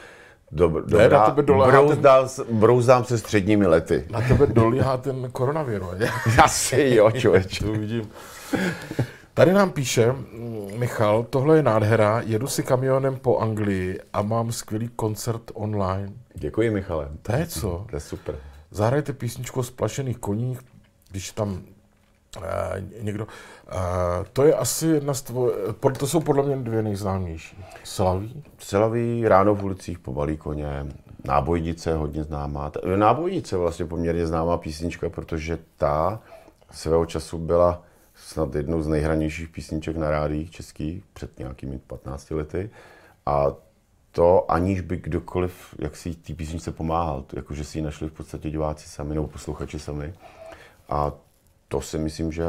Dobr, dobrá, ne, na tebe brouzdám, ten... brouzdám se středními lety. Na tebe dolíhá ten koronavir, ne? Asi jo, člověče. to vidím. Tady nám píše Michal, tohle je nádhera, jedu si kamionem po Anglii a mám skvělý koncert online. Děkuji, Michale. To je co? To je super. Zahrajte písničku o splašených koních, když tam někdo. Uh, to je asi jedna z tvoje, to jsou podle mě dvě nejznámější. Slaví? Slaví, Ráno v ulicích, Pomalý koně, Nábojnice hodně známá. Nábojnice vlastně poměrně známá písnička, protože ta svého času byla snad jednou z nejhranějších písniček na rádích českých před nějakými 15 lety. A to aniž by kdokoliv, jak si té písničce pomáhal, jakože si ji našli v podstatě diváci sami nebo posluchači sami. A to si myslím, že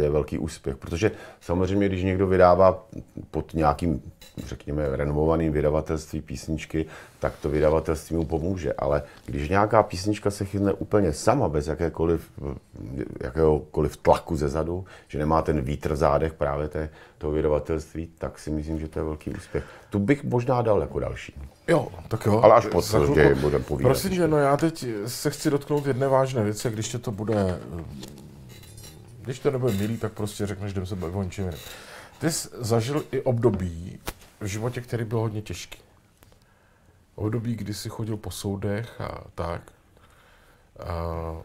je velký úspěch, protože samozřejmě, když někdo vydává pod nějakým, řekněme, renomovaným vydavatelství písničky, tak to vydavatelství mu pomůže, ale když nějaká písnička se chytne úplně sama, bez jakékoliv, jakéhokoliv tlaku ze zadu, že nemá ten vítr v zádech právě té, toho vydavatelství, tak si myslím, že to je velký úspěch. Tu bych možná dal jako další. Jo, tak jo. Ale až po budeme povídat. Prosím, že no já teď se chci dotknout jedné vážné věci, když tě to bude když to nebude milý, tak prostě řekneš, jdem se bavit o něčem Ty jsi zažil i období v životě, který byl hodně těžký. Období, kdy jsi chodil po soudech a tak. A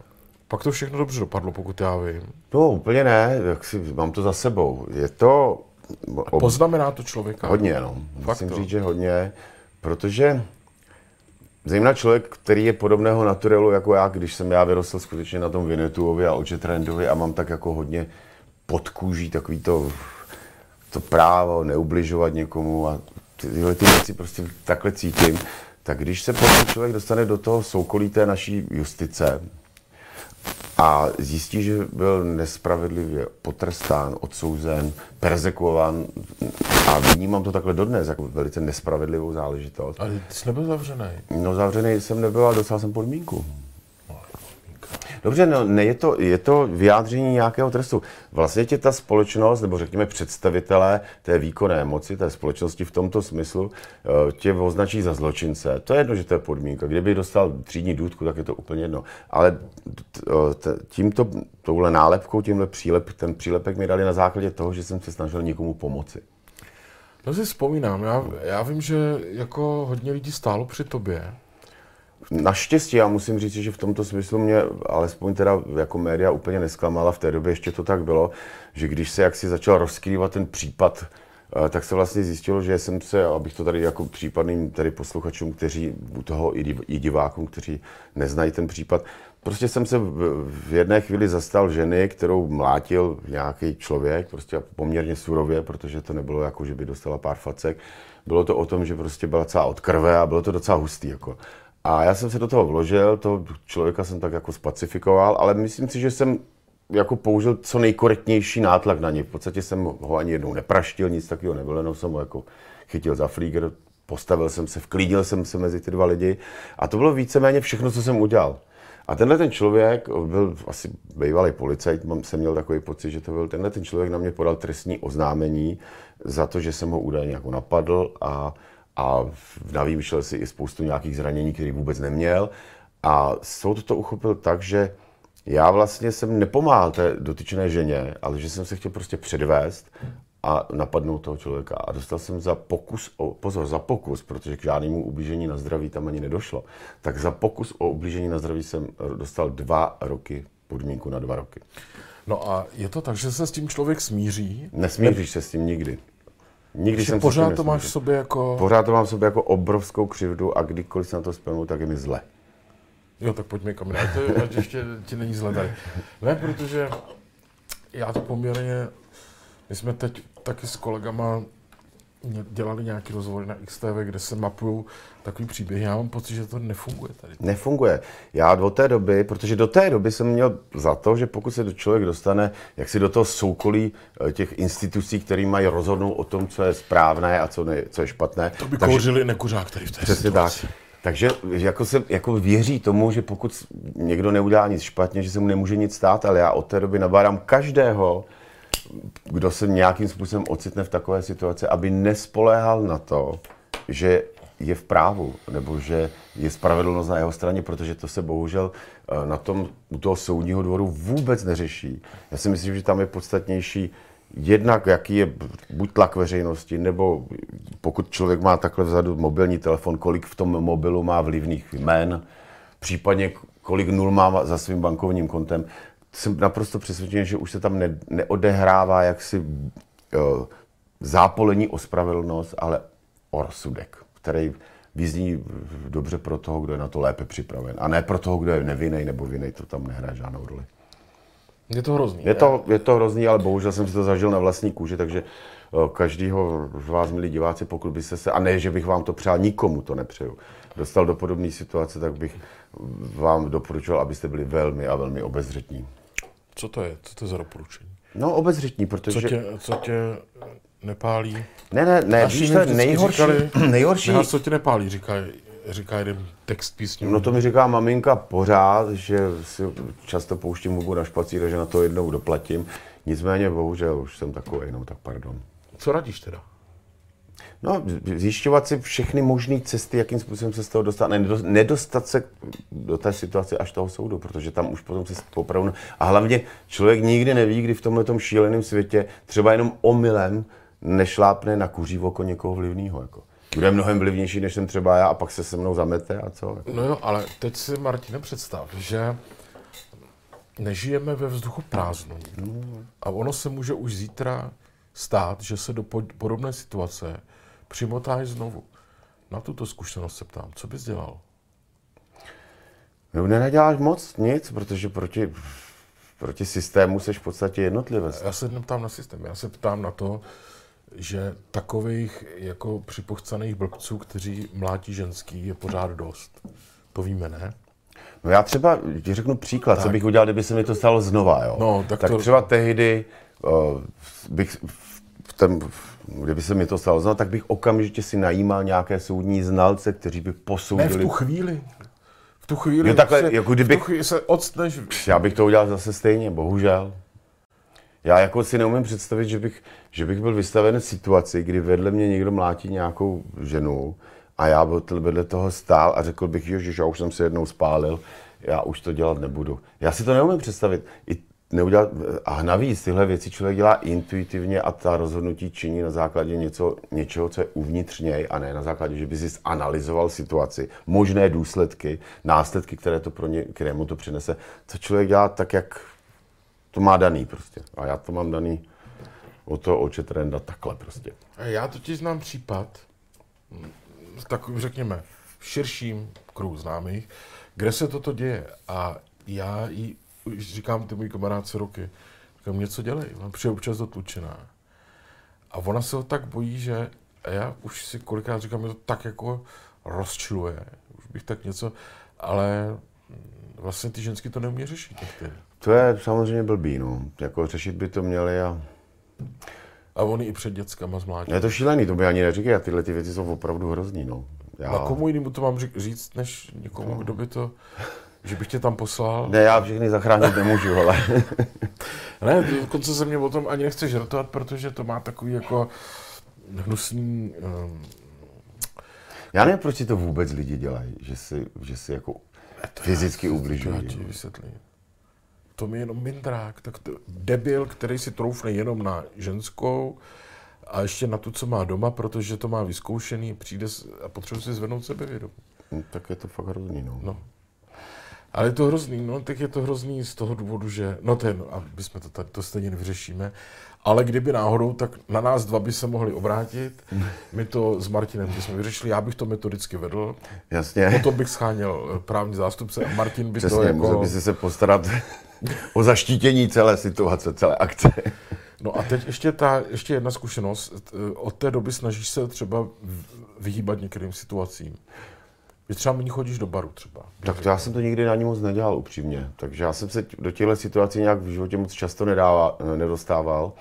pak to všechno dobře dopadlo, pokud já vím. No úplně ne, jak si, mám to za sebou. Je to... Ob... Poznamená to člověka? Hodně, no. Musím říct, že hodně, protože Zejména člověk, který je podobného naturelu jako já, když jsem já vyrostl skutečně na tom Vinetuovi a oči Trendovi a mám tak jako hodně pod kůží takový to, to právo neubližovat někomu a tyhle ty věci prostě takhle cítím, tak když se potom člověk dostane do toho soukolí té naší justice a zjistí, že byl nespravedlivě potrestán, odsouzen, persekuovan a vnímám to takhle dodnes, jako velice nespravedlivou záležitost. Ale ty jsi nebyl zavřený. No zavřený jsem nebyl, ale dostal jsem podmínku. Dobře, no, ne, je, to, je to vyjádření nějakého trestu. Vlastně tě ta společnost, nebo řekněme představitelé té výkonné moci, té společnosti v tomto smyslu, eh, tě označí za zločince. To je jedno, že to je podmínka. Kdyby dostal třídní důdku, tak je to úplně jedno. Ale tímto, touhle nálepkou, tímhle přílep, ten přílepek mi dali na základě toho, že jsem se snažil někomu pomoci. To si vzpomínám. Já, já vím, že jako hodně lidí stálo při tobě Naštěstí, já musím říct, že v tomto smyslu mě alespoň teda jako média úplně nesklamala, v té době ještě to tak bylo, že když se jaksi začal rozkrývat ten případ, eh, tak se vlastně zjistilo, že jsem se, abych to tady jako případným tady posluchačům, kteří u toho i divákům, kteří neznají ten případ, prostě jsem se v jedné chvíli zastal ženy, kterou mlátil nějaký člověk, prostě poměrně surově, protože to nebylo jako, že by dostala pár facek. Bylo to o tom, že prostě byla celá od krve a bylo to docela hustý. Jako. A já jsem se do toho vložil, toho člověka jsem tak jako spacifikoval, ale myslím si, že jsem jako použil co nejkorektnější nátlak na ně. V podstatě jsem ho ani jednou nepraštil, nic takového nebylo, jenom jsem ho jako chytil za flíger, postavil jsem se, vklídil jsem se mezi ty dva lidi a to bylo víceméně všechno, co jsem udělal. A tenhle ten člověk byl asi bývalý policajt, mám, jsem měl takový pocit, že to byl tenhle ten člověk na mě podal trestní oznámení za to, že jsem ho údajně jako napadl a a navýšel si i spoustu nějakých zranění, které vůbec neměl. A soud to uchopil tak, že já vlastně jsem nepomáhal té dotyčné ženě, ale že jsem se chtěl prostě předvést a napadnout toho člověka. A dostal jsem za pokus, o, pozor, za pokus, protože k žádnému ublížení na zdraví tam ani nedošlo, tak za pokus o ublížení na zdraví jsem dostal dva roky, podmínku na dva roky. No a je to tak, že se s tím člověk smíří? Nesmíříš ne... se s tím nikdy. Nikdy jsem pořád to máš v sobě jako... Pořád to mám v sobě jako obrovskou křivdu a kdykoliv se na to vzpomenu, tak je mi zle. Jo, tak pojďme kam to, ať ještě ti není zle tady. Ne, protože já to poměrně, my jsme teď taky s kolegama dělali nějaký rozhovor na XTV, kde se mapují takový příběh. Já mám pocit, že to nefunguje tady. Nefunguje. Já do té doby, protože do té doby jsem měl za to, že pokud se člověk dostane jak si do toho soukolí eh, těch institucí, které mají rozhodnout o tom, co je správné a co, ne, co je špatné. To by takže, kouřili nekuřák tady v té Přesně situaci. tak. Takže jako se jako věří tomu, že pokud někdo neudělá nic špatně, že se mu nemůže nic stát, ale já od té doby nabádám každého, kdo se nějakým způsobem ocitne v takové situaci, aby nespoléhal na to, že je v právu, nebo že je spravedlnost na jeho straně, protože to se bohužel eh, na tom, u toho soudního dvoru vůbec neřeší. Já si myslím, že tam je podstatnější jednak, jaký je buď tlak veřejnosti, nebo pokud člověk má takhle vzadu mobilní telefon, kolik v tom mobilu má vlivných jmén, případně kolik nul má za svým bankovním kontem jsem naprosto přesvědčen, že už se tam ne, neodehrává jaksi uh, zápolení o spravedlnost, ale o rozsudek, který vyzní dobře pro toho, kdo je na to lépe připraven. A ne pro toho, kdo je nevinný nebo vinný, to tam nehraje žádnou roli. Je to hrozný. Je to, je to hrozný, ale bohužel jsem si to zažil na vlastní kůži, takže uh, každýho z vás, milí diváci, pokud byste se, a ne, že bych vám to přál, nikomu to nepřeju, dostal do podobné situace, tak bych vám doporučoval, abyste byli velmi a velmi obezřetní. Co to je? Co to je za doporučení? No obezřetní, protože... Co tě, co tě nepálí? Ne, ne, ne, víš, to nejhorší, říkali, nejhorší... Nehas, co tě nepálí, říká, říká jeden text písně. No to mi říká maminka pořád, že si často pouštím hubu na špacír, že na to jednou doplatím. Nicméně, bohužel, už jsem takový, no tak pardon. Co radíš teda? No, zjišťovat si všechny možné cesty, jakým způsobem se z toho dostat, ne, nedostat se do té situace až toho soudu, protože tam už potom se popravdu... A hlavně člověk nikdy neví, kdy v tomhle šíleném světě třeba jenom omylem nešlápne na kuří oko někoho vlivného. Jako. Bude mnohem vlivnější, než jsem třeba já, a pak se se mnou zamete a co? No jo, ale teď si, Martine, představ, že nežijeme ve vzduchu prázdnou. A ono se může už zítra stát, že se do podobné situace přimotáš znovu. Na tuto zkušenost se ptám, co bys dělal? No, nenaděláš moc nic, protože proti, proti systému seš v podstatě jednotlivé. Já se neptám na systém, já se ptám na to, že takových jako připochcaných blbců, kteří mlátí ženský, je pořád dost. To víme, ne? No já třeba ti řeknu příklad, tak. co bych udělal, kdyby se mi to stalo znova. Jo? No, tak, tak to... třeba tehdy uh, bych v tom, kdyby se mi to stalo znova, tak bych okamžitě si najímal nějaké soudní znalce, kteří by posoudili. Ne v tu chvíli. V tu chvíli, jo, takhle, se, jako kdybych, v tu chvíli se odstneš. Já bych to udělal zase stejně, bohužel. Já jako si neumím představit, že bych, že bych byl vystaven v situaci, kdy vedle mě někdo mlátí nějakou ženu a já byl vedle toho stál a řekl bych, že já už jsem se jednou spálil, já už to dělat nebudu. Já si to neumím představit. I neudělat, a navíc tyhle věci člověk dělá intuitivně a ta rozhodnutí činí na základě něco, něčeho, co je uvnitř něj a ne na základě, že by si analyzoval situaci, možné důsledky, následky, které to pro ně, kterému to přinese. To člověk dělá tak, jak to má daný prostě. A já to mám daný od toho očetrenda takhle prostě. Já totiž znám případ, tak řekněme, v širším kruhu známých, kde se toto děje. A já už říkám ty moji kamarádce roky, říkám, něco dělej, mám přijde občas dotlučená. A ona se ho tak bojí, že já už si kolikrát říkám, že to tak jako rozčiluje, už bych tak něco, ale vlastně ty žensky to neumí řešit některý. To je samozřejmě blbý, no. Jako řešit by to měli a... A oni i před dětskama zmlátí. Je to šílený, to by ani neříkej, a tyhle ty věci jsou opravdu hrozný, no. Já... A komu jinému to mám říct, než někomu, kdo by to... Že bych tě tam poslal? Ne, já všechny zachránit nemůžu, ale... ne, dokonce se mě o tom ani nechce žertovat, protože to má takový jako hnusný... Um... Já nevím, proč si to vůbec lidi dělají, že si, že si jako to fyzicky ubližují. To vysvětlím. To mi jenom mindrák, tak to, debil, který si troufne jenom na ženskou a ještě na tu, co má doma, protože to má vyzkoušený, přijde a potřebuje si zvednout sebevědomí. No, tak je to fakt hrozný, no. no. Ale je to hrozný, no, tak je to hrozný z toho důvodu, že, no ten, aby jsme to tady, to stejně nevyřešíme, ale kdyby náhodou, tak na nás dva by se mohli obrátit. My to s Martinem bychom vyřešili, já bych to metodicky vedl. Jasně. Potom bych scháněl eh, právní zástupce a Martin by Přesně, to jako... musel by si se postarat o zaštítění celé situace, celé akce. No a teď ještě, ta, ještě jedna zkušenost. Eh, od té doby snažíš se třeba vyhýbat některým situacím. Vy třeba méně chodíš do baru třeba. Tak to já jsem to nikdy na ní moc nedělal upřímně. Takže já jsem se do těchto situací nějak v životě moc často nedává, nedostával.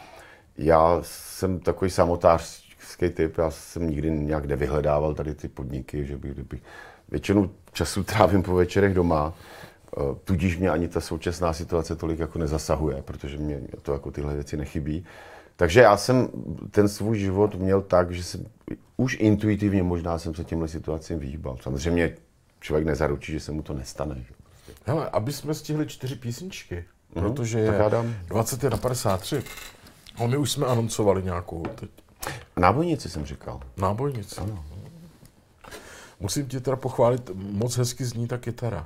Já jsem takový samotářský typ, já jsem nikdy nějak nevyhledával tady ty podniky, že bych, kdybych většinu času trávím po večerech doma, eh, tudíž mě ani ta současná situace tolik jako nezasahuje, protože mě to jako tyhle věci nechybí. Takže já jsem ten svůj život měl tak, že jsem už intuitivně možná jsem se těmhle situacím vyhýbal. Samozřejmě člověk nezaručí, že se mu to nestane. Že? Hele, aby jsme stihli čtyři písničky, mm-hmm. protože je 20 na 53. No, my už jsme anoncovali nějakou teď. Nábojnici jsem říkal. Nábojnici. Ano. Musím tě teda pochválit, moc hezky zní ta kytara.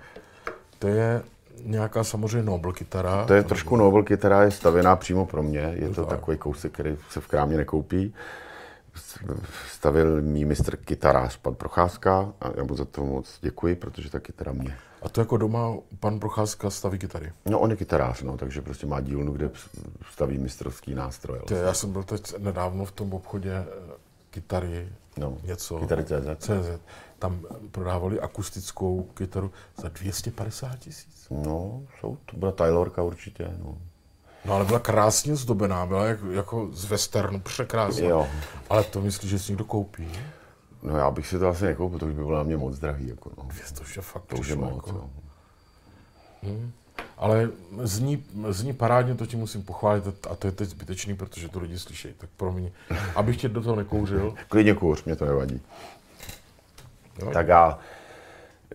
To je nějaká samozřejmě Noble kytara. To je trošku Noble kytara, je stavěná přímo pro mě. Je to takový kousek, který se v krámě nekoupí. Stavil mý mistr kytarář, pan Procházka, a já mu za to moc děkuji, protože ta kytara mě. A to jako doma pan Procházka staví kytary? No on je kytarář, no, takže prostě má dílnu, kde staví mistrovský nástroj. Ty, já jsem byl teď nedávno v tom obchodě eh, kytary, no, něco. Kytary CZ. CZ tam prodávali akustickou kytaru za 250 tisíc. No, jsou, to byla Taylorka určitě. No. No ale byla krásně zdobená, byla jak, jako z westernu, překrásná. Jo. Ale to myslíš, že si někdo koupí? No já bych si to asi nekoupil, to by bylo na mě moc drahý. Jako, no. 200 to je fakt to už je moc. Jako. No. Hmm. Ale zní, zní parádně, to ti musím pochválit a to je teď zbytečný, protože to lidi slyší. Tak promiň, abych tě do toho nekouřil. Klidně kouř, mě to nevadí. Jo. Tak já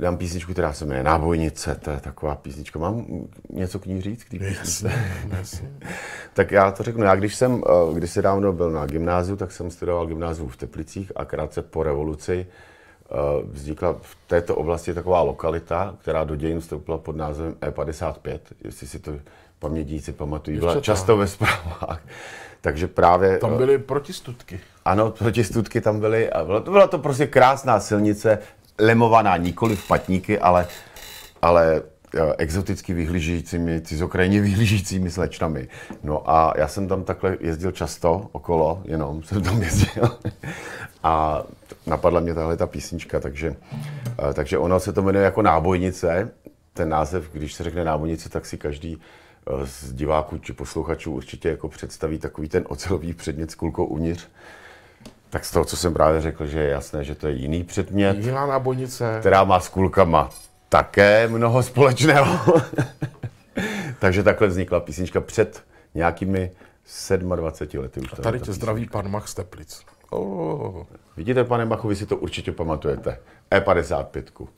dám písničku, která se jmenuje Nábojnice, to je taková písnička. Mám něco k ní říct? K té písničce? Jasně, tak já to řeknu. Já když jsem, eh, když se dávno byl na gymnáziu, tak jsem studoval gymnáziu v Teplicích a krátce po revoluci eh, vznikla v této oblasti taková lokalita, která do dějin vstoupila pod názvem E55, jestli si to pamětníci pamatují, byla často ve zprávách. Takže právě... Tam byly protistudky. Ano, protistudky tam byly a byla to, byla to prostě krásná silnice, lemovaná nikoli v patníky, ale, ale eh, exoticky vyhlížejícími, cizokrajně vyhlížejícími slečnami. No a já jsem tam takhle jezdil často okolo, jenom jsem tam jezdil. A napadla mě tahle ta písnička, takže, eh, takže ono se to jmenuje jako nábojnice ten název, když se řekne námonice, tak si každý eh, z diváků či posluchačů určitě jako představí takový ten ocelový předmět s kulkou uvnitř. Tak z toho, co jsem právě řekl, že je jasné, že to je jiný předmět. Jiná nábojnice. Která má s kulkama také mnoho společného. Takže takhle vznikla písnička před nějakými 27 lety už. A tady tě zdraví pan Mach z Teplic. Oh. Vidíte, pane Machu, vy si to určitě pamatujete. E55.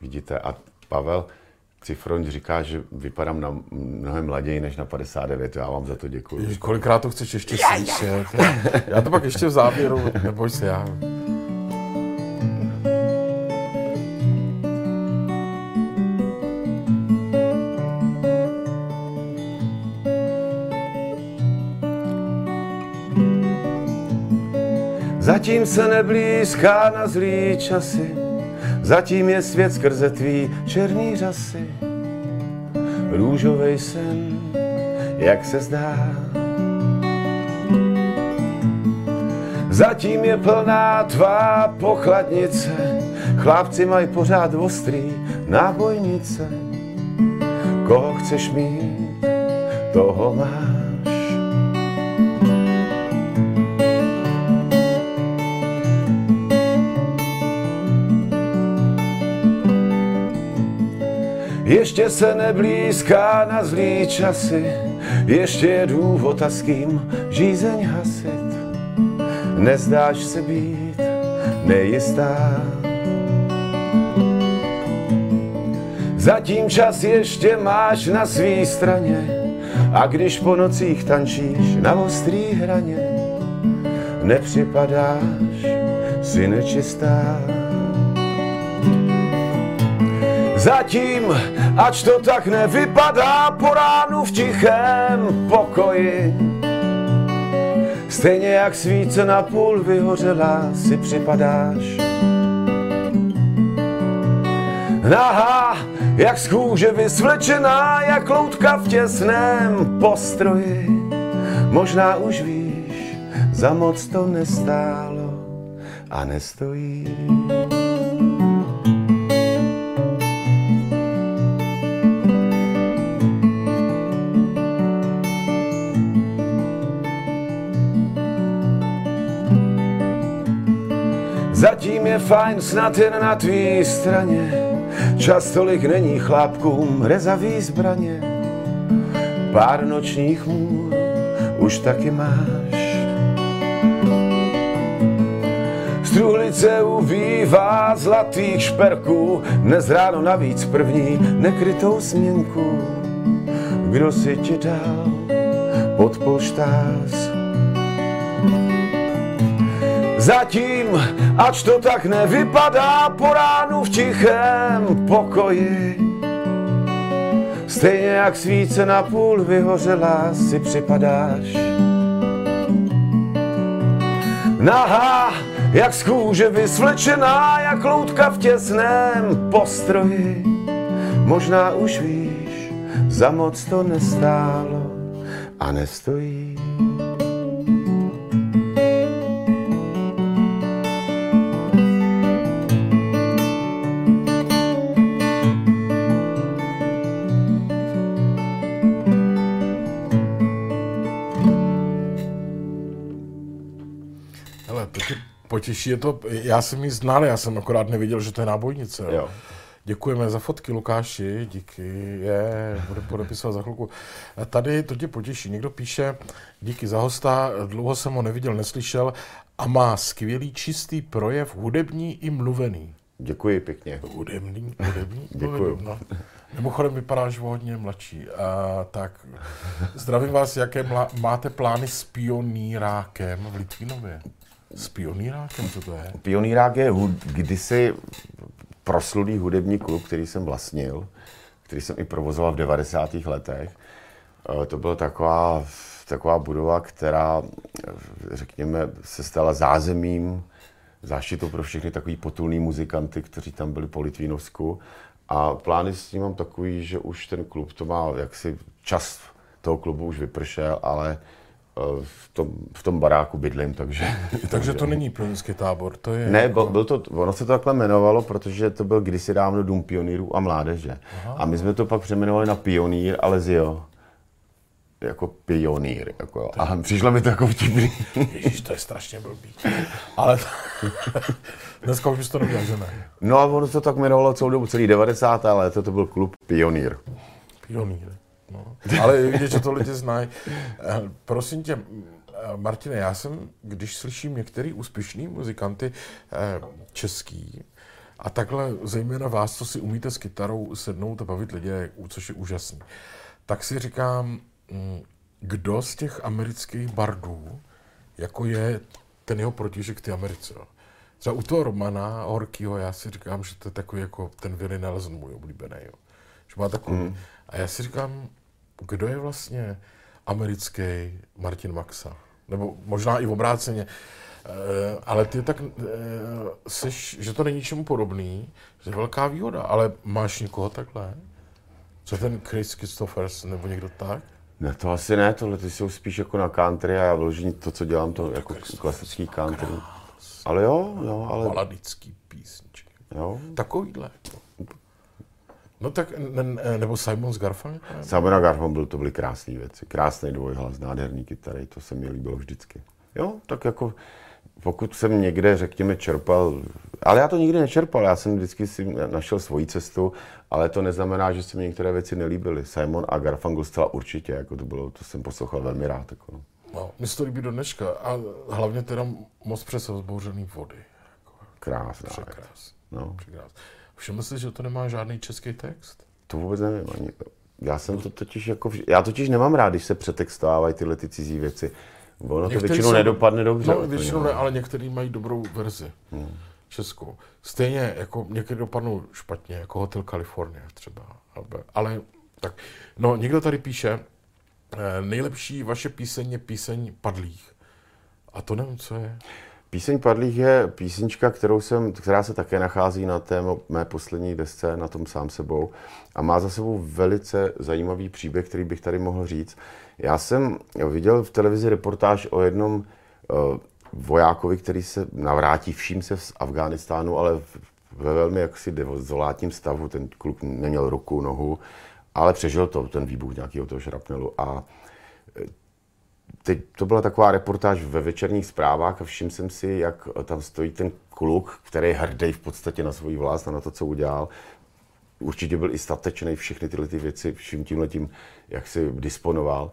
Vidíte, a Pavel Cifroň říká, že vypadám na mnohem mlaději než na 59. Já vám za to děkuji. Kolikrát to chceš ještě slyšet? Já to pak ještě v závěru, neboj se, já. Zatím se neblízká na zlý časy, zatím je svět skrze tvý černý řasy. Růžovej sen, jak se zdá. Zatím je plná tvá pochladnice, chlapci mají pořád ostrý nábojnice. Koho chceš mít, toho máš. Ještě se neblízká na zlý časy, ještě je důvod a s kým žízeň hasit. Nezdáš se být nejistá. Zatím čas ještě máš na svý straně a když po nocích tančíš na ostrý hraně, nepřipadáš si nečistá. Zatím, ač to tak nevypadá po ránu v tichém pokoji. Stejně jak svíce na půl vyhořela si připadáš. Nahá, jak z kůže vysvlečená, jak loutka v těsném postroji. Možná už víš, za moc to nestálo a nestojí. Zatím je fajn snad jen na tvý straně, čas tolik není chlapkům rezavý zbraně. Pár nočních můr už taky máš. Struhlice ubývá zlatých šperků, dnes ráno navíc první nekrytou směnku. Kdo si ti dal pod polštář? Zatím, ač to tak nevypadá po ránu v tichém pokoji. Stejně jak svíce na půl vyhořela si připadáš. Nahá, jak z kůže vysvlečená, jak loutka v těsném postroji. Možná už víš, za moc to nestálo a nestojí. Potěší. Je to, já jsem ji znal, já jsem akorát neviděl, že to je nábojnice. Jo. Děkujeme za fotky, Lukáši, díky, je, bude podepisovat za chvilku. Tady to tě potěší, někdo píše, díky za hosta, dlouho jsem ho neviděl, neslyšel a má skvělý čistý projev, hudební i mluvený. Děkuji pěkně. Hudební, hudební, Děkuji. No. Mimochodem vypadáš hodně mladší. A, tak zdravím vás, jaké mla, máte plány s pionírákem v Litvínově? S pionírákem, co to je? Pionírák je hud, kdysi proslulý hudební klub, který jsem vlastnil, který jsem i provozoval v 90. letech. Eh, to byla taková, taková budova, která, řekněme, se stala zázemím, záštitou pro všechny takový potulný muzikanty, kteří tam byli po Litvínovsku. A plány s tím mám takový, že už ten klub to má jaksi čas toho klubu už vypršel, ale v tom, v tom baráku bydlím, takže... takže to není pionýrský tábor, to je... Ne, jako... byl to, ono se to takhle jmenovalo, protože to byl kdysi dávno Dům pionýrů a mládeže. Aha. A my jsme to pak přeměnovali na Pionýr Alezio jako pionýr. Jako, a přišlo mi to jako vtipný. Ježíš, to je strašně blbý. Ale dneska už bys to neměl, že ne? No a ono to tak jmenovalo celou dobu, celý 90. léta, to byl klub Pionýr. Pionýr. No. Ale vidět, že to lidi znají. Eh, prosím tě, eh, Martine, já jsem, když slyším některý úspěšný muzikanty eh, český, a takhle zejména vás, co si umíte s kytarou sednout a bavit lidi, což je úžasný, tak si říkám, Mm, kdo z těch amerických bardů jako je ten jeho protižek ty Americe. Za u toho Romana Horkýho já si říkám, že to je takový jako ten Willie Nelson můj oblíbený. Jo. Že má takový. Mm. A já si říkám, kdo je vlastně americký Martin Maxa? Nebo možná i v obráceně. E, ale ty tak e, seš, že to není ničemu podobný, že je velká výhoda, ale máš někoho takhle? Co ten Chris Christophers nebo někdo tak? Ne, to asi ne, tohle ty jsou spíš jako na country a já vyložení to, co dělám, to jako klasický country. Ale jo, jo, ale... Baladický písničky. Jo. Takovýhle. No tak, ne, nebo Simon s Garfunkel? Simon a Garfunkel, to byly krásné věci. Krásný dvojhlas, nádherný kytary, to se mi líbilo vždycky. Jo, tak jako pokud jsem někde, řekněme, čerpal, ale já to nikdy nečerpal, já jsem vždycky si našel svoji cestu, ale to neznamená, že se mi některé věci nelíbily. Simon a Garfunkel zcela určitě, jako to bylo, to jsem poslouchal velmi rád. Jako. No, no mně se to líbí do dneška a hlavně teda moc přes vzbouřený vody. Jako, Krásná Překrás. No. Překrás. Všiml jsi, že to nemá žádný český text? To vůbec nevím ani. Já jsem to totiž jako, já totiž nemám rád, když se přetextovávají tyhle ty cizí věci. Ono to většinou jsou, nedopadne dobře. No, většinou ne, ale některý mají dobrou verzi. Hmm. Českou. Stejně jako někdy dopadnou špatně, jako Hotel California třeba. Ale tak, no někdo tady píše, eh, nejlepší vaše píseň je píseň Padlých. A to nevím, co je. Píseň Padlých je písnička, kterou jsem, která se také nachází na té mé poslední desce, na tom sám sebou. A má za sebou velice zajímavý příběh, který bych tady mohl říct. Já jsem viděl v televizi reportáž o jednom uh, vojákovi, který se navrátí vším se z Afghánistánu, ale ve velmi jaksi dezolátním stavu. Ten kluk neměl ruku, nohu, ale přežil to, ten výbuch nějakého toho šrapnelu. A teď to byla taková reportáž ve večerních zprávách a všiml jsem si, jak tam stojí ten kluk, který je hrdý v podstatě na svůj vlast a na to, co udělal. Určitě byl i statečný, všechny tyhle ty věci, vším tím letím, jak si disponoval.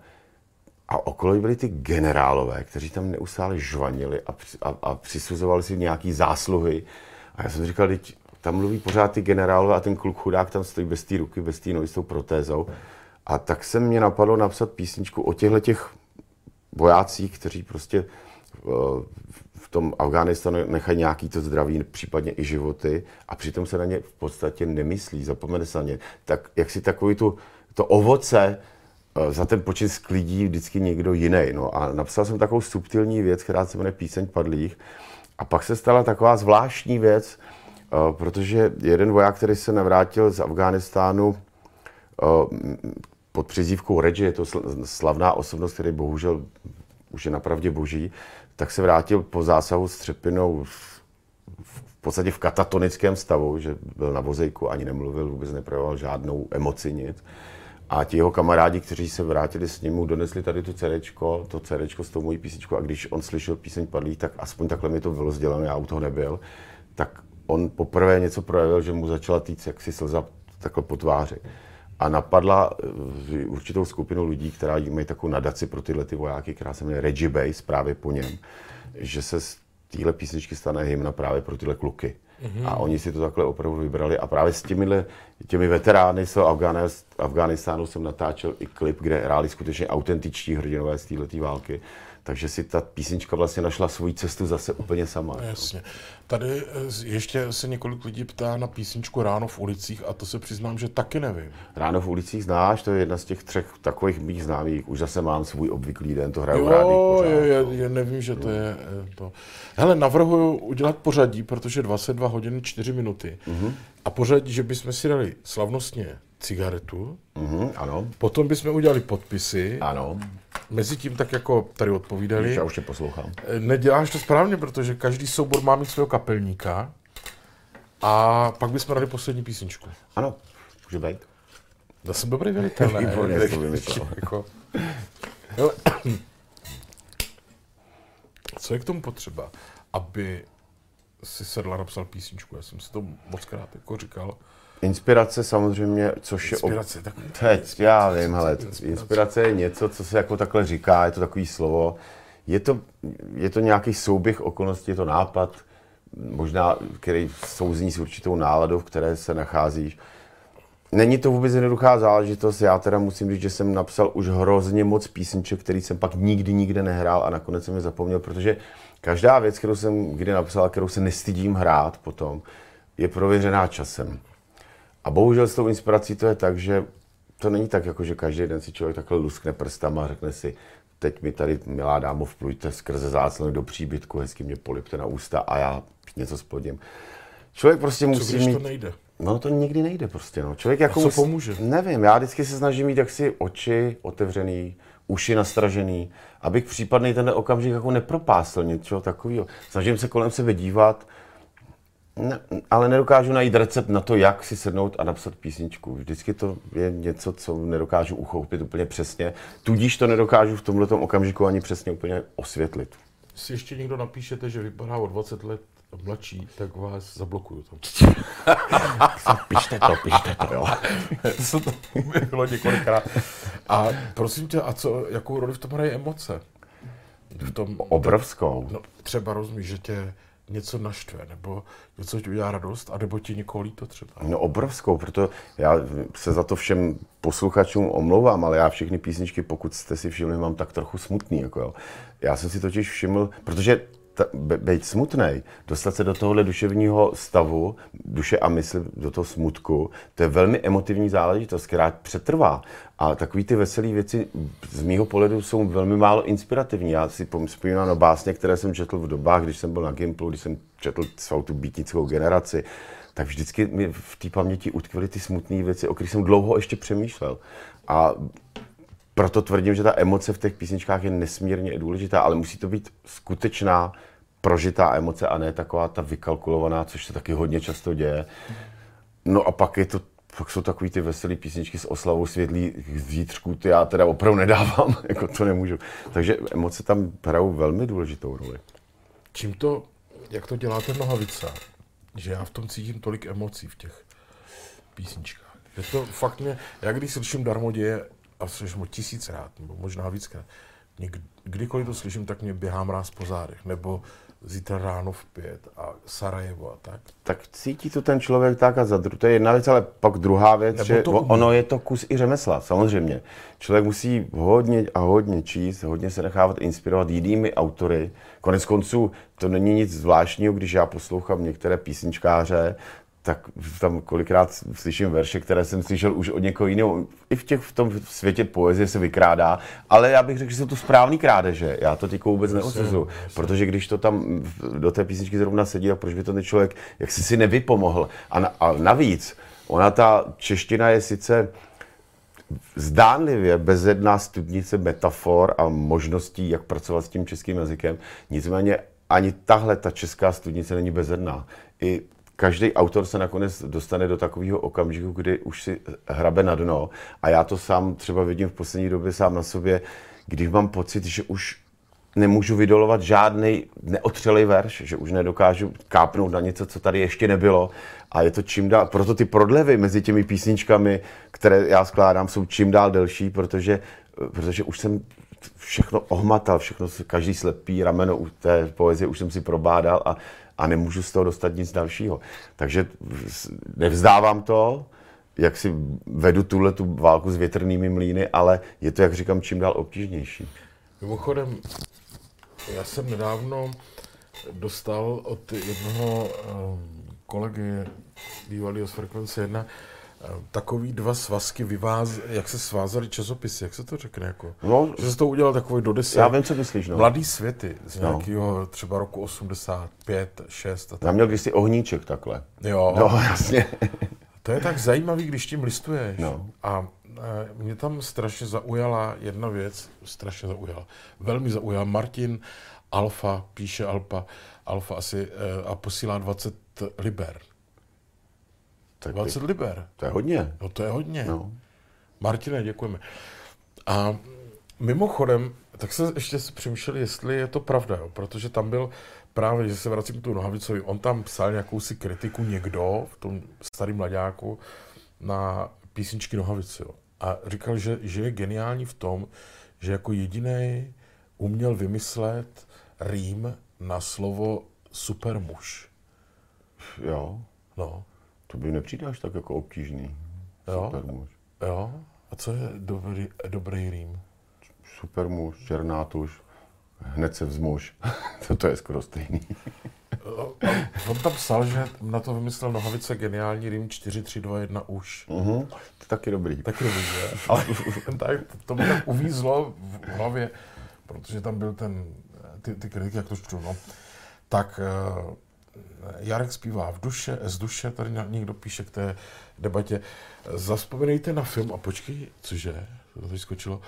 A okolo byli ty generálové, kteří tam neustále žvanili a, a, a přisuzovali si nějaký zásluhy. A já jsem říkal, teď tam mluví pořád ty generálové a ten kluk chudák tam stojí bez té ruky, bez té nohy s tou protézou. A tak se mě napadlo napsat písničku o těchto těch vojácích, kteří prostě eh, v tom Afghánistánu nechají nějaký to zdraví, případně i životy a přitom se na ně v podstatě nemyslí, zapomene se na ně. Tak jak si takový tu, to ovoce Eh, za ten počin sklidí vždycky někdo jiný. No a napsal jsem takovou subtilní věc, která se jmenuje Píseň padlých. A pak se stala taková zvláštní věc, eh, protože jeden voják, který se navrátil z Afghánistánu pod přizívkou Reggie, je to slavná osobnost, který bohužel už je napravdě boží, tak se vrátil po zásahu s třepinou v podstatě v katatonickém stavu, že byl na vozejku, ani nemluvil, vůbec neprojevoval žádnou emoci, nic. A ti jeho kamarádi, kteří se vrátili s ním, donesli tady tu cerečko, to cerečko s tou mojí písničkou a když on slyšel píseň Padlý, tak aspoň takhle mi to bylo sděleno, já u toho nebyl, tak on poprvé něco projevil, že mu začala týct jaksi slza takhle po tváři. A napadla eh, určitou skupinu lidí, která mají takovou nadaci pro tyhle ty vojáky, která se jmenuje Reggie Base, právě po něm, že se z téhle písničky stane hymna právě pro tyhle kluky. Mm-hmm. A oni si to takhle opravdu vybrali. A právě s těmihle, těmi veterány z Afghánistánu jsem natáčel i klip, kde hráli skutečně autentičtí hrdinové z této války takže si ta písnička vlastně našla svoji cestu zase úplně sama. No, jasně. Tady eh, ještě se několik lidí ptá na písničku Ráno v ulicích a to se přiznám, že taky nevím. Ráno v ulicích znáš, to je jedna z těch třech takových mých známých. Už zase mám svůj obvyklý den, to hraju rád. Jo, je, je, nevím, že to je eh, to. Hele, navrhuju udělat pořadí, protože 22 hodiny 4 minuty. Uh-huh. A pořadí, že bychom si dali slavnostně cigaretu. Uh-huh, ano. Potom bychom udělali podpisy. Ano mezi tím tak jako tady odpovídali. Já už tě poslouchám. Neděláš to správně, protože každý soubor má mít svého kapelníka. A pak bychom dali poslední písničku. Ano, může být. Já jsem dobrý velitel, ne? Výborně vymyslel. jako, hele, co je k tomu potřeba, aby si sedla a napsal písničku? Já jsem si to moc krát jako říkal. Inspirace samozřejmě, což je... ob- Inspirace, tak Teď, já vím, hele, Inspirace. inspirace je něco, co se jako takhle říká, je to takový slovo. Je to, je to nějaký souběh okolností, je to nápad, možná, který souzní s určitou náladou, v které se nacházíš. Není to vůbec jednoduchá záležitost, já teda musím říct, že jsem napsal už hrozně moc písniček, který jsem pak nikdy nikde nehrál a nakonec jsem je zapomněl, protože každá věc, kterou jsem kdy napsal, kterou se nestydím hrát potom, je prověřená časem. A bohužel s tou inspirací to je tak, že to není tak, jako že každý den si člověk takhle luskne prstama a řekne si, teď mi tady, milá dámo, vplujte skrze záclony do příbytku, hezky mě polipte na ústa a já něco splodím. Člověk prostě co musí když mít... to nejde? No to nikdy nejde prostě, no. Člověk jako co musí- pomůže? Nevím, já vždycky se snažím mít jaksi oči otevřený, uši nastražený, abych případný ten okamžik jako nepropásl něčeho takového. Snažím se kolem sebe dívat, ne, ale nedokážu najít recept na to, jak si sednout a napsat písničku. Vždycky to je něco, co nedokážu uchopit úplně přesně, tudíž to nedokážu v tomhle okamžiku ani přesně úplně osvětlit. Si ještě někdo napíšete, že vypadá o 20 let mladší, tak vás zablokuju tam. Pište to, pište to, jo. to to bylo několikrát. A prosím tě, a co, jakou roli v tom hrají emoce? V tom, Obrovskou. no, třeba rozumíš, že tě něco naštve, nebo něco ti udělá radost, a nebo ti někoho líto třeba. No obrovskou, proto já se za to všem posluchačům omlouvám, ale já všechny písničky, pokud jste si všimli, mám tak trochu smutný. Jako jo. Já jsem si totiž všiml, protože ta, be, být smutnej, dostat se do tohohle duševního stavu, duše a mysl, do toho smutku, to je velmi emotivní záležitost, která přetrvá. A takové ty veselé věci z mýho pohledu jsou velmi málo inspirativní. Já si pom- vzpomínám na básně, které jsem četl v dobách, když jsem byl na Gimplu, když jsem četl celou tu býtnickou generaci, tak vždycky mi v té paměti utkvěly ty smutné věci, o kterých jsem dlouho ještě přemýšlel. A proto tvrdím, že ta emoce v těch písničkách je nesmírně důležitá, ale musí to být skutečná, prožitá emoce a ne taková ta vykalkulovaná, což se taky hodně často děje. No a pak je to pak jsou takový ty veselé písničky s oslavou světlých zítřků, ty já teda opravdu nedávám, jako to nemůžu. Takže emoce tam hrajou velmi důležitou roli. Čím to, jak to děláte nohavica, že já v tom cítím tolik emocí v těch písničkách. Je to fakt mě, já když slyším Darmoděje, a slyším ho tisíckrát, nebo možná víckrát, mě kdy- kdykoliv to slyším, tak mě běhá mráz po zádech, nebo zítra ráno v pět a Sarajevo a tak. Tak cítí to ten člověk tak a za dru- to je jedna věc, ale pak druhá věc, Nebo že ono je to kus i řemesla, samozřejmě. Člověk musí hodně a hodně číst, hodně se nechávat inspirovat jinými autory. Konec konců to není nic zvláštního, když já poslouchám některé písničkáře, tak tam kolikrát slyším verše, které jsem slyšel už od někoho jiného. I v, těch, v tom světě poezie se vykrádá, ale já bych řekl, že jsou to správný krádeže. Já to teď vůbec neodsuzuju, protože když to tam do té písničky zrovna sedí, tak proč by to ten člověk jak si si nevypomohl. A, na, a navíc, ona ta čeština je sice zdánlivě bezedná studnice metafor a možností, jak pracovat s tím českým jazykem. Nicméně ani tahle ta česká studnice není bezedná. I každý autor se nakonec dostane do takového okamžiku, kdy už si hrabe na dno. A já to sám třeba vidím v poslední době sám na sobě, když mám pocit, že už nemůžu vydolovat žádný neotřelej verš, že už nedokážu kápnout na něco, co tady ještě nebylo. A je to čím dál, proto ty prodlevy mezi těmi písničkami, které já skládám, jsou čím dál delší, protože, protože už jsem všechno ohmatal, všechno, každý slepý rameno u té poezie už jsem si probádal a, a nemůžu z toho dostat nic dalšího. Takže nevzdávám to, jak si vedu tuhle tu válku s větrnými mlýny, ale je to, jak říkám, čím dál obtížnější. Mimochodem, já jsem nedávno dostal od jednoho ehm, kolegy bývalého z Frekvence 1 ehm, takový dva svazky vyváz, jak se svázaly časopisy, jak se to řekne jako? No, že se to udělal takový do deset. Já vím, co myslíš, no. Mladý světy z No. nějakého třeba roku 85, 6 a tak. Já měl kdysi ohníček takhle. Jo, No, jasně. to je tak zajímavý, když tím listuješ. No. A eh, mě tam strašně zaujala jedna věc, strašně zaujala, velmi zaujala. Martin Alfa, píše Alfa, Alfa asi eh, a posílá 20 liber. Tak 20 liber. To je hodně. No to je hodně. No. Martine, děkujeme. A mimochodem, tak se ještě si přemýšleli, jestli je to pravda, jo? protože tam byl právě, že se vracím k tomu Nohavicovi, on tam psal nějakou si kritiku někdo v tom starým mladáku na písničky Nohavici. Jo? A říkal, že, že je geniální v tom, že jako jediný uměl vymyslet rým na slovo supermuž. Jo, No, to by nepřijde až tak jako obtížný. Jo. Super muž. jo. A co je dobrý, dobrý rým? Super muž, černá tuš, hned se vzmuž. to, to je skoro stejný. A On tam psal, že na to vymyslel Nohavice geniální rým 4, 3, 2, 1 už. Mhm, to taky dobrý. Taky dobrý, že? Ale tak, to mi tak uvízlo v hlavě, protože tam byl ten, ty, ty kritiky, jak to čtu, no. Tak uh, Jarek zpívá v duše, z duše, tady ně- někdo píše k té debatě. Zaspomínejte na film, a počkej, cože, to tady skočilo,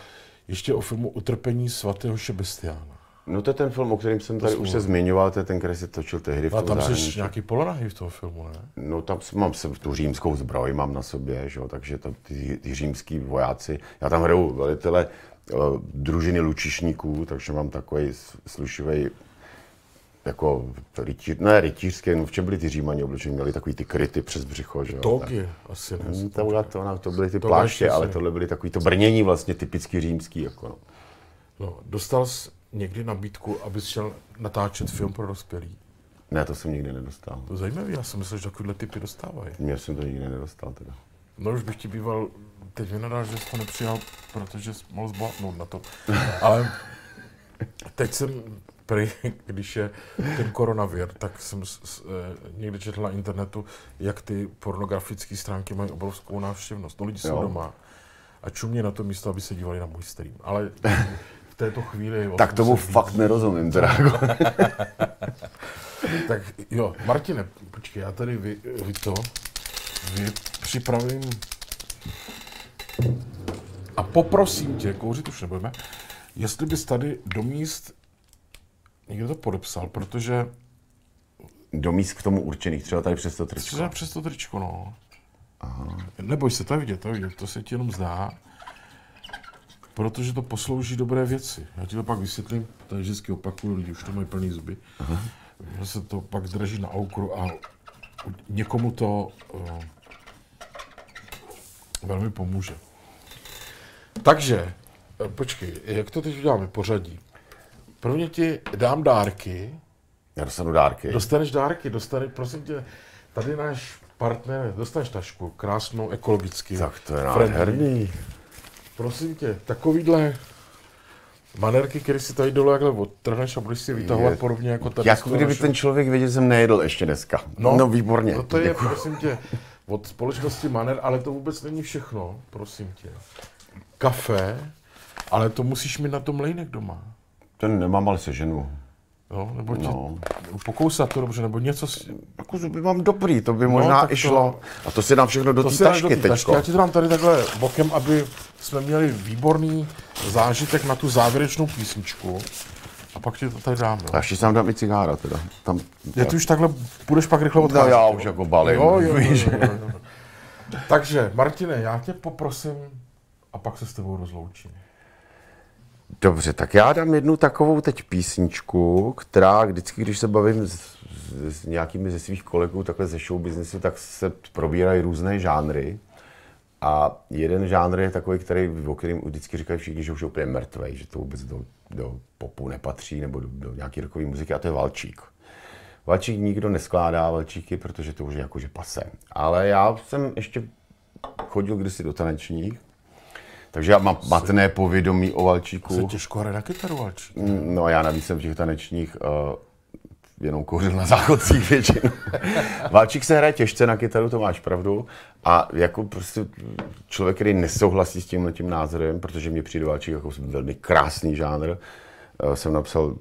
ještě o filmu Utrpení svatého Šebestiána. No to je ten film, o kterém jsem tady už se zmiňoval, to je ten, který se točil tehdy v A tam jsi nějaký polonahy v tom filmu, ne? No tam mám se, tu římskou zbroj mám na sobě, že jo, takže to, ty, ty římský vojáci, já tam hraju velitele uh, družiny lučišníků, takže mám takový slušivý jako rytíř, ne rytířský, no v čem byli ty římani oblečení, měli takový ty kryty přes břicho, že jo. Togy, asi ne. Hmm, To, byla to, no, to byly ty To pláště, ale tohle byly takový to brnění vlastně typicky římský, jako no. No, dostal jsi někdy nabídku, abys šel natáčet film pro dospělý? Ne, to jsem nikdy nedostal. To zajímavé, já jsem myslel, že takovýhle typy dostávají. Já jsem to nikdy nedostal teda. No už bych ti býval teď vynadal, že jsi to nepřijal, protože jsi mohl zbohatnout na to. Ale teď jsem, prý, když je ten koronavir, tak jsem s, s, eh, někde četl na internetu, jak ty pornografické stránky mají obrovskou návštěvnost. No lidi jsou Jo. doma a čumě na to místo, aby se dívali na můj stream. Ale v této chvíli... Tak tom tomu fakt nerozumím teda. Tak jo, Martine, počkej, já tady vy, vy to, vy připravím a poprosím tě, kouřit už nebudeme, jestli bys tady do míst někdo to podepsal, protože Do míst k tomu určených, třeba tady přes to tričko. třeba přes to tričko, no. Aha. Neboj se, to je vidět, to je vidět, to se ti jenom zdá, protože to poslouží dobré věci. Já ti to pak vysvětlím, tady vždycky opakuju, lidi už to mají plný zuby, Aha. že se to pak zdraží na aukru a někomu to uh, velmi pomůže. Takže, eh, počkej, jak to teď uděláme pořadí? Prvně ti dám dárky, Já dostanu dárky. Dostaneš dárky, dostaneš, prosím tě, tady náš partner, dostaneš tašku, krásnou, ekologicky. Tak to je friendly. nádherný. Prosím tě, takovýhle manerky, které si tady dole takhle odtrhneš a budeš si vytahovat Je- podobně jako tady. Jak z toho kdyby ten člověk věděl, že jsem nejedl ještě dneska. No, no výborně. No to je, Děkuju. prosím tě, od společnosti Maner, ale to vůbec není všechno, prosím tě. Kafe, ale to musíš mít na tom lejnek doma. Ten nemám, ale seženu. No, nebo ti No. pokousat to dobře, nebo něco si, Jako zuby mám dobrý, to by možná No, i to-. A to si dám všechno do To té do tašky tašky. teďko. Já ti to dám tady takhle bokem, aby jsme měli výborný zážitek na tu závěrečnou písničku. A pak ti to tady dám. A Jo. ještě sám dám i cigára teda. Tam, Je ty už takhle půjdeš pak rychle no odcházet. já jo? už jako balím. Jo, jo, jo, jo, jo, jo. Takže, Martine, já tě poprosím a pak se s tebou rozloučím. Dobře, tak já dám jednu takovou teď písničku, která vždycky, když se bavím s, s, nějakými ze svých kolegů takhle ze show businessu, tak se probírají různé žánry. A jeden žánr je takový, který, o kterém vždycky říkají všichni, že už je úplně mrtvý, že to vůbec do, do popu nepatří nebo do, do nějaké rokové muziky, a to je Valčík. Valčík nikdo neskládá Valčíky, protože to už je jakože pase. Ale já jsem ještě chodil kdysi do tanečních, takže já mám matné povědomí o Valčíku. Se těžko hraje na kytaru, Valčík. No a já navíc jsem v těch tanečních uh, jenom kouřil na záchodcích většinou. Válčík se hraje těžce na kytaru, to máš pravdu. A jako prostě člověk, který nesouhlasí s tímhle tím názorem, protože mě přijde Válčík jako velmi krásný žánr, uh, jsem napsal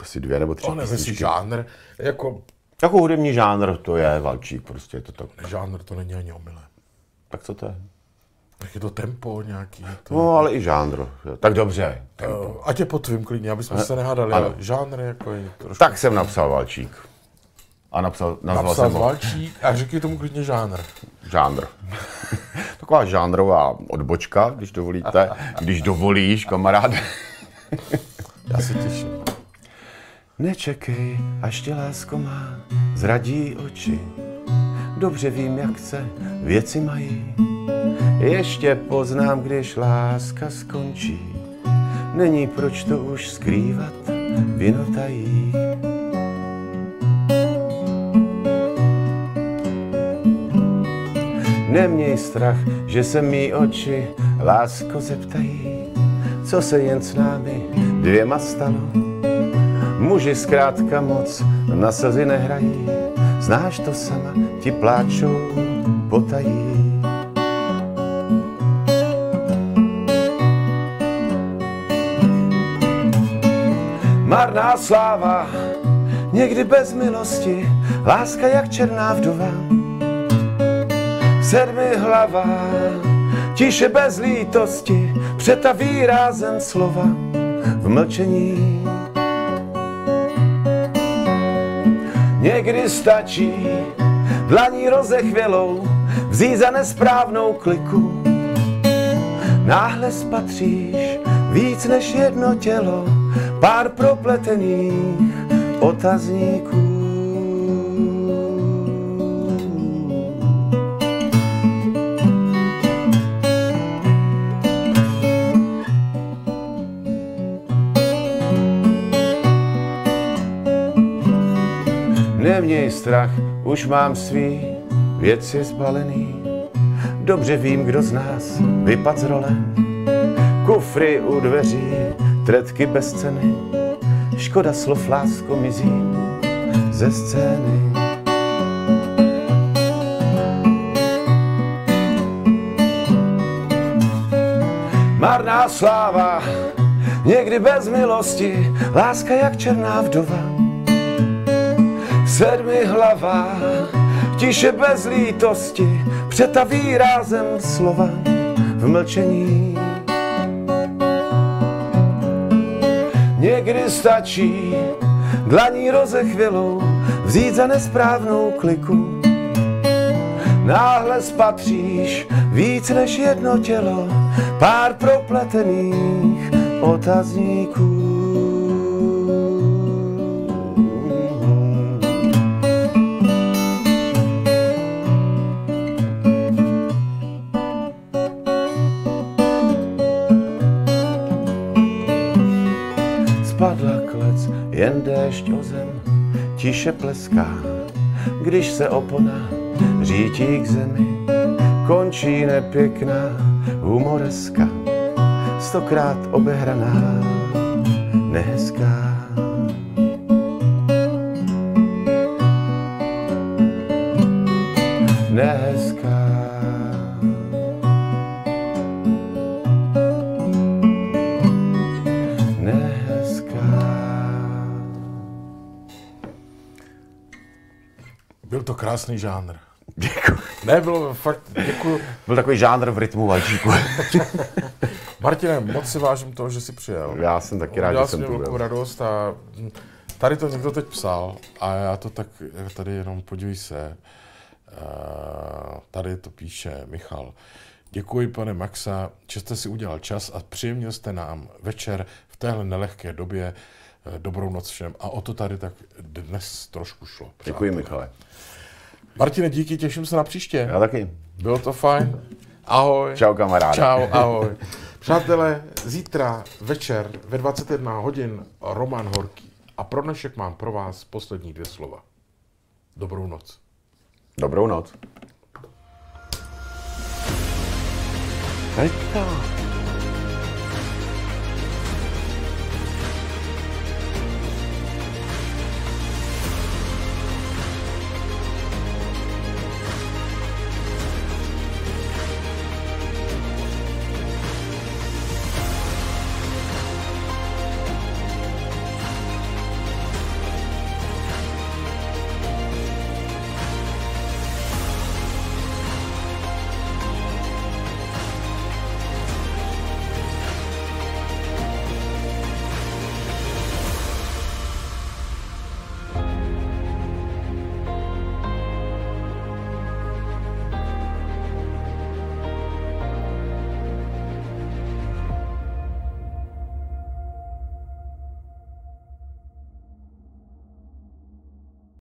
asi dvě nebo tři To nevím, písničky. žánr, jako Jako hudební žánr to je Valčík, prostě je to tak. žánr to není ani omylem. Tak co to je? Tak je to tempo nějaký. To... No, ale i žánr. Tak dobře. Tempo. Uh, ať je po tvým klidně, aby jsme se nehádali, ano. ale žánr jako je trošku... Tak jsem napsal Valčík. A napsal, nazval Napsal jsem ho Valčík a řekni tomu klidně žánr. žánr. Taková žánrová odbočka, když dovolíte. Když dovolíš, kamarád. Já se těším. Nečekej, až tě lásko má, zradí oči. Dobře vím, jak se věci mají. Ještě poznám, když láska skončí. Není proč to už skrývat, vinotají. Neměj strach, že se mý oči lásko zeptají, co se jen s námi dvěma stalo. Muži zkrátka moc na slzy nehrají, znáš to sama, ti pláčou potají. Marná sláva, někdy bez milosti, láska jak černá vdova. Sedmi hlava, tiše bez lítosti, přetaví rázem slova v mlčení. Někdy stačí dlaní rozechvělou vzít za nesprávnou kliku. Náhle spatříš víc než jedno tělo, pár propletených otazníků. Neměj strach, už mám svý věci zbalený. Dobře vím, kdo z nás vypad z role. Kufry u dveří, tretky bez ceny. Škoda slov, lásko, mizím ze scény. Marná sláva, někdy bez milosti, láska jak černá vdova sedmi hlava, tiše bez lítosti, přetaví rázem slova v mlčení. Někdy stačí dlaní rozechvělou vzít za nesprávnou kliku. Náhle spatříš víc než jedno tělo, pár propletených otazníků. Tiše pleská, když se opona řítí k zemi. Končí nepěkná humoreska, stokrát obehraná, nehezká. Krásný žánr. Děkuji. Ne, bylo fakt, děkuji. Byl takový žánr v rytmu valčíku. Martine, moc si vážím toho, že jsi přijel. Já jsem taky rád, Udělal že jsem tu velkou byl. radost a hm, tady to někdo teď psal a já to tak tady jenom podívej se. Uh, tady to píše Michal. Děkuji, pane Maxa, že jste si udělal čas a příjemnil jste nám večer v téhle nelehké době. Eh, Dobrou noc všem. A o to tady tak dnes trošku šlo. Děkuji, přátelé. Michale. Martine, díky, těším se na příště. Já taky. Bylo to fajn. Ahoj. Čau, kamaráde. Čau, ahoj. Přátelé, zítra večer ve 21 hodin Roman Horký. A pro dnešek mám pro vás poslední dvě slova. Dobrou noc. Dobrou noc. To.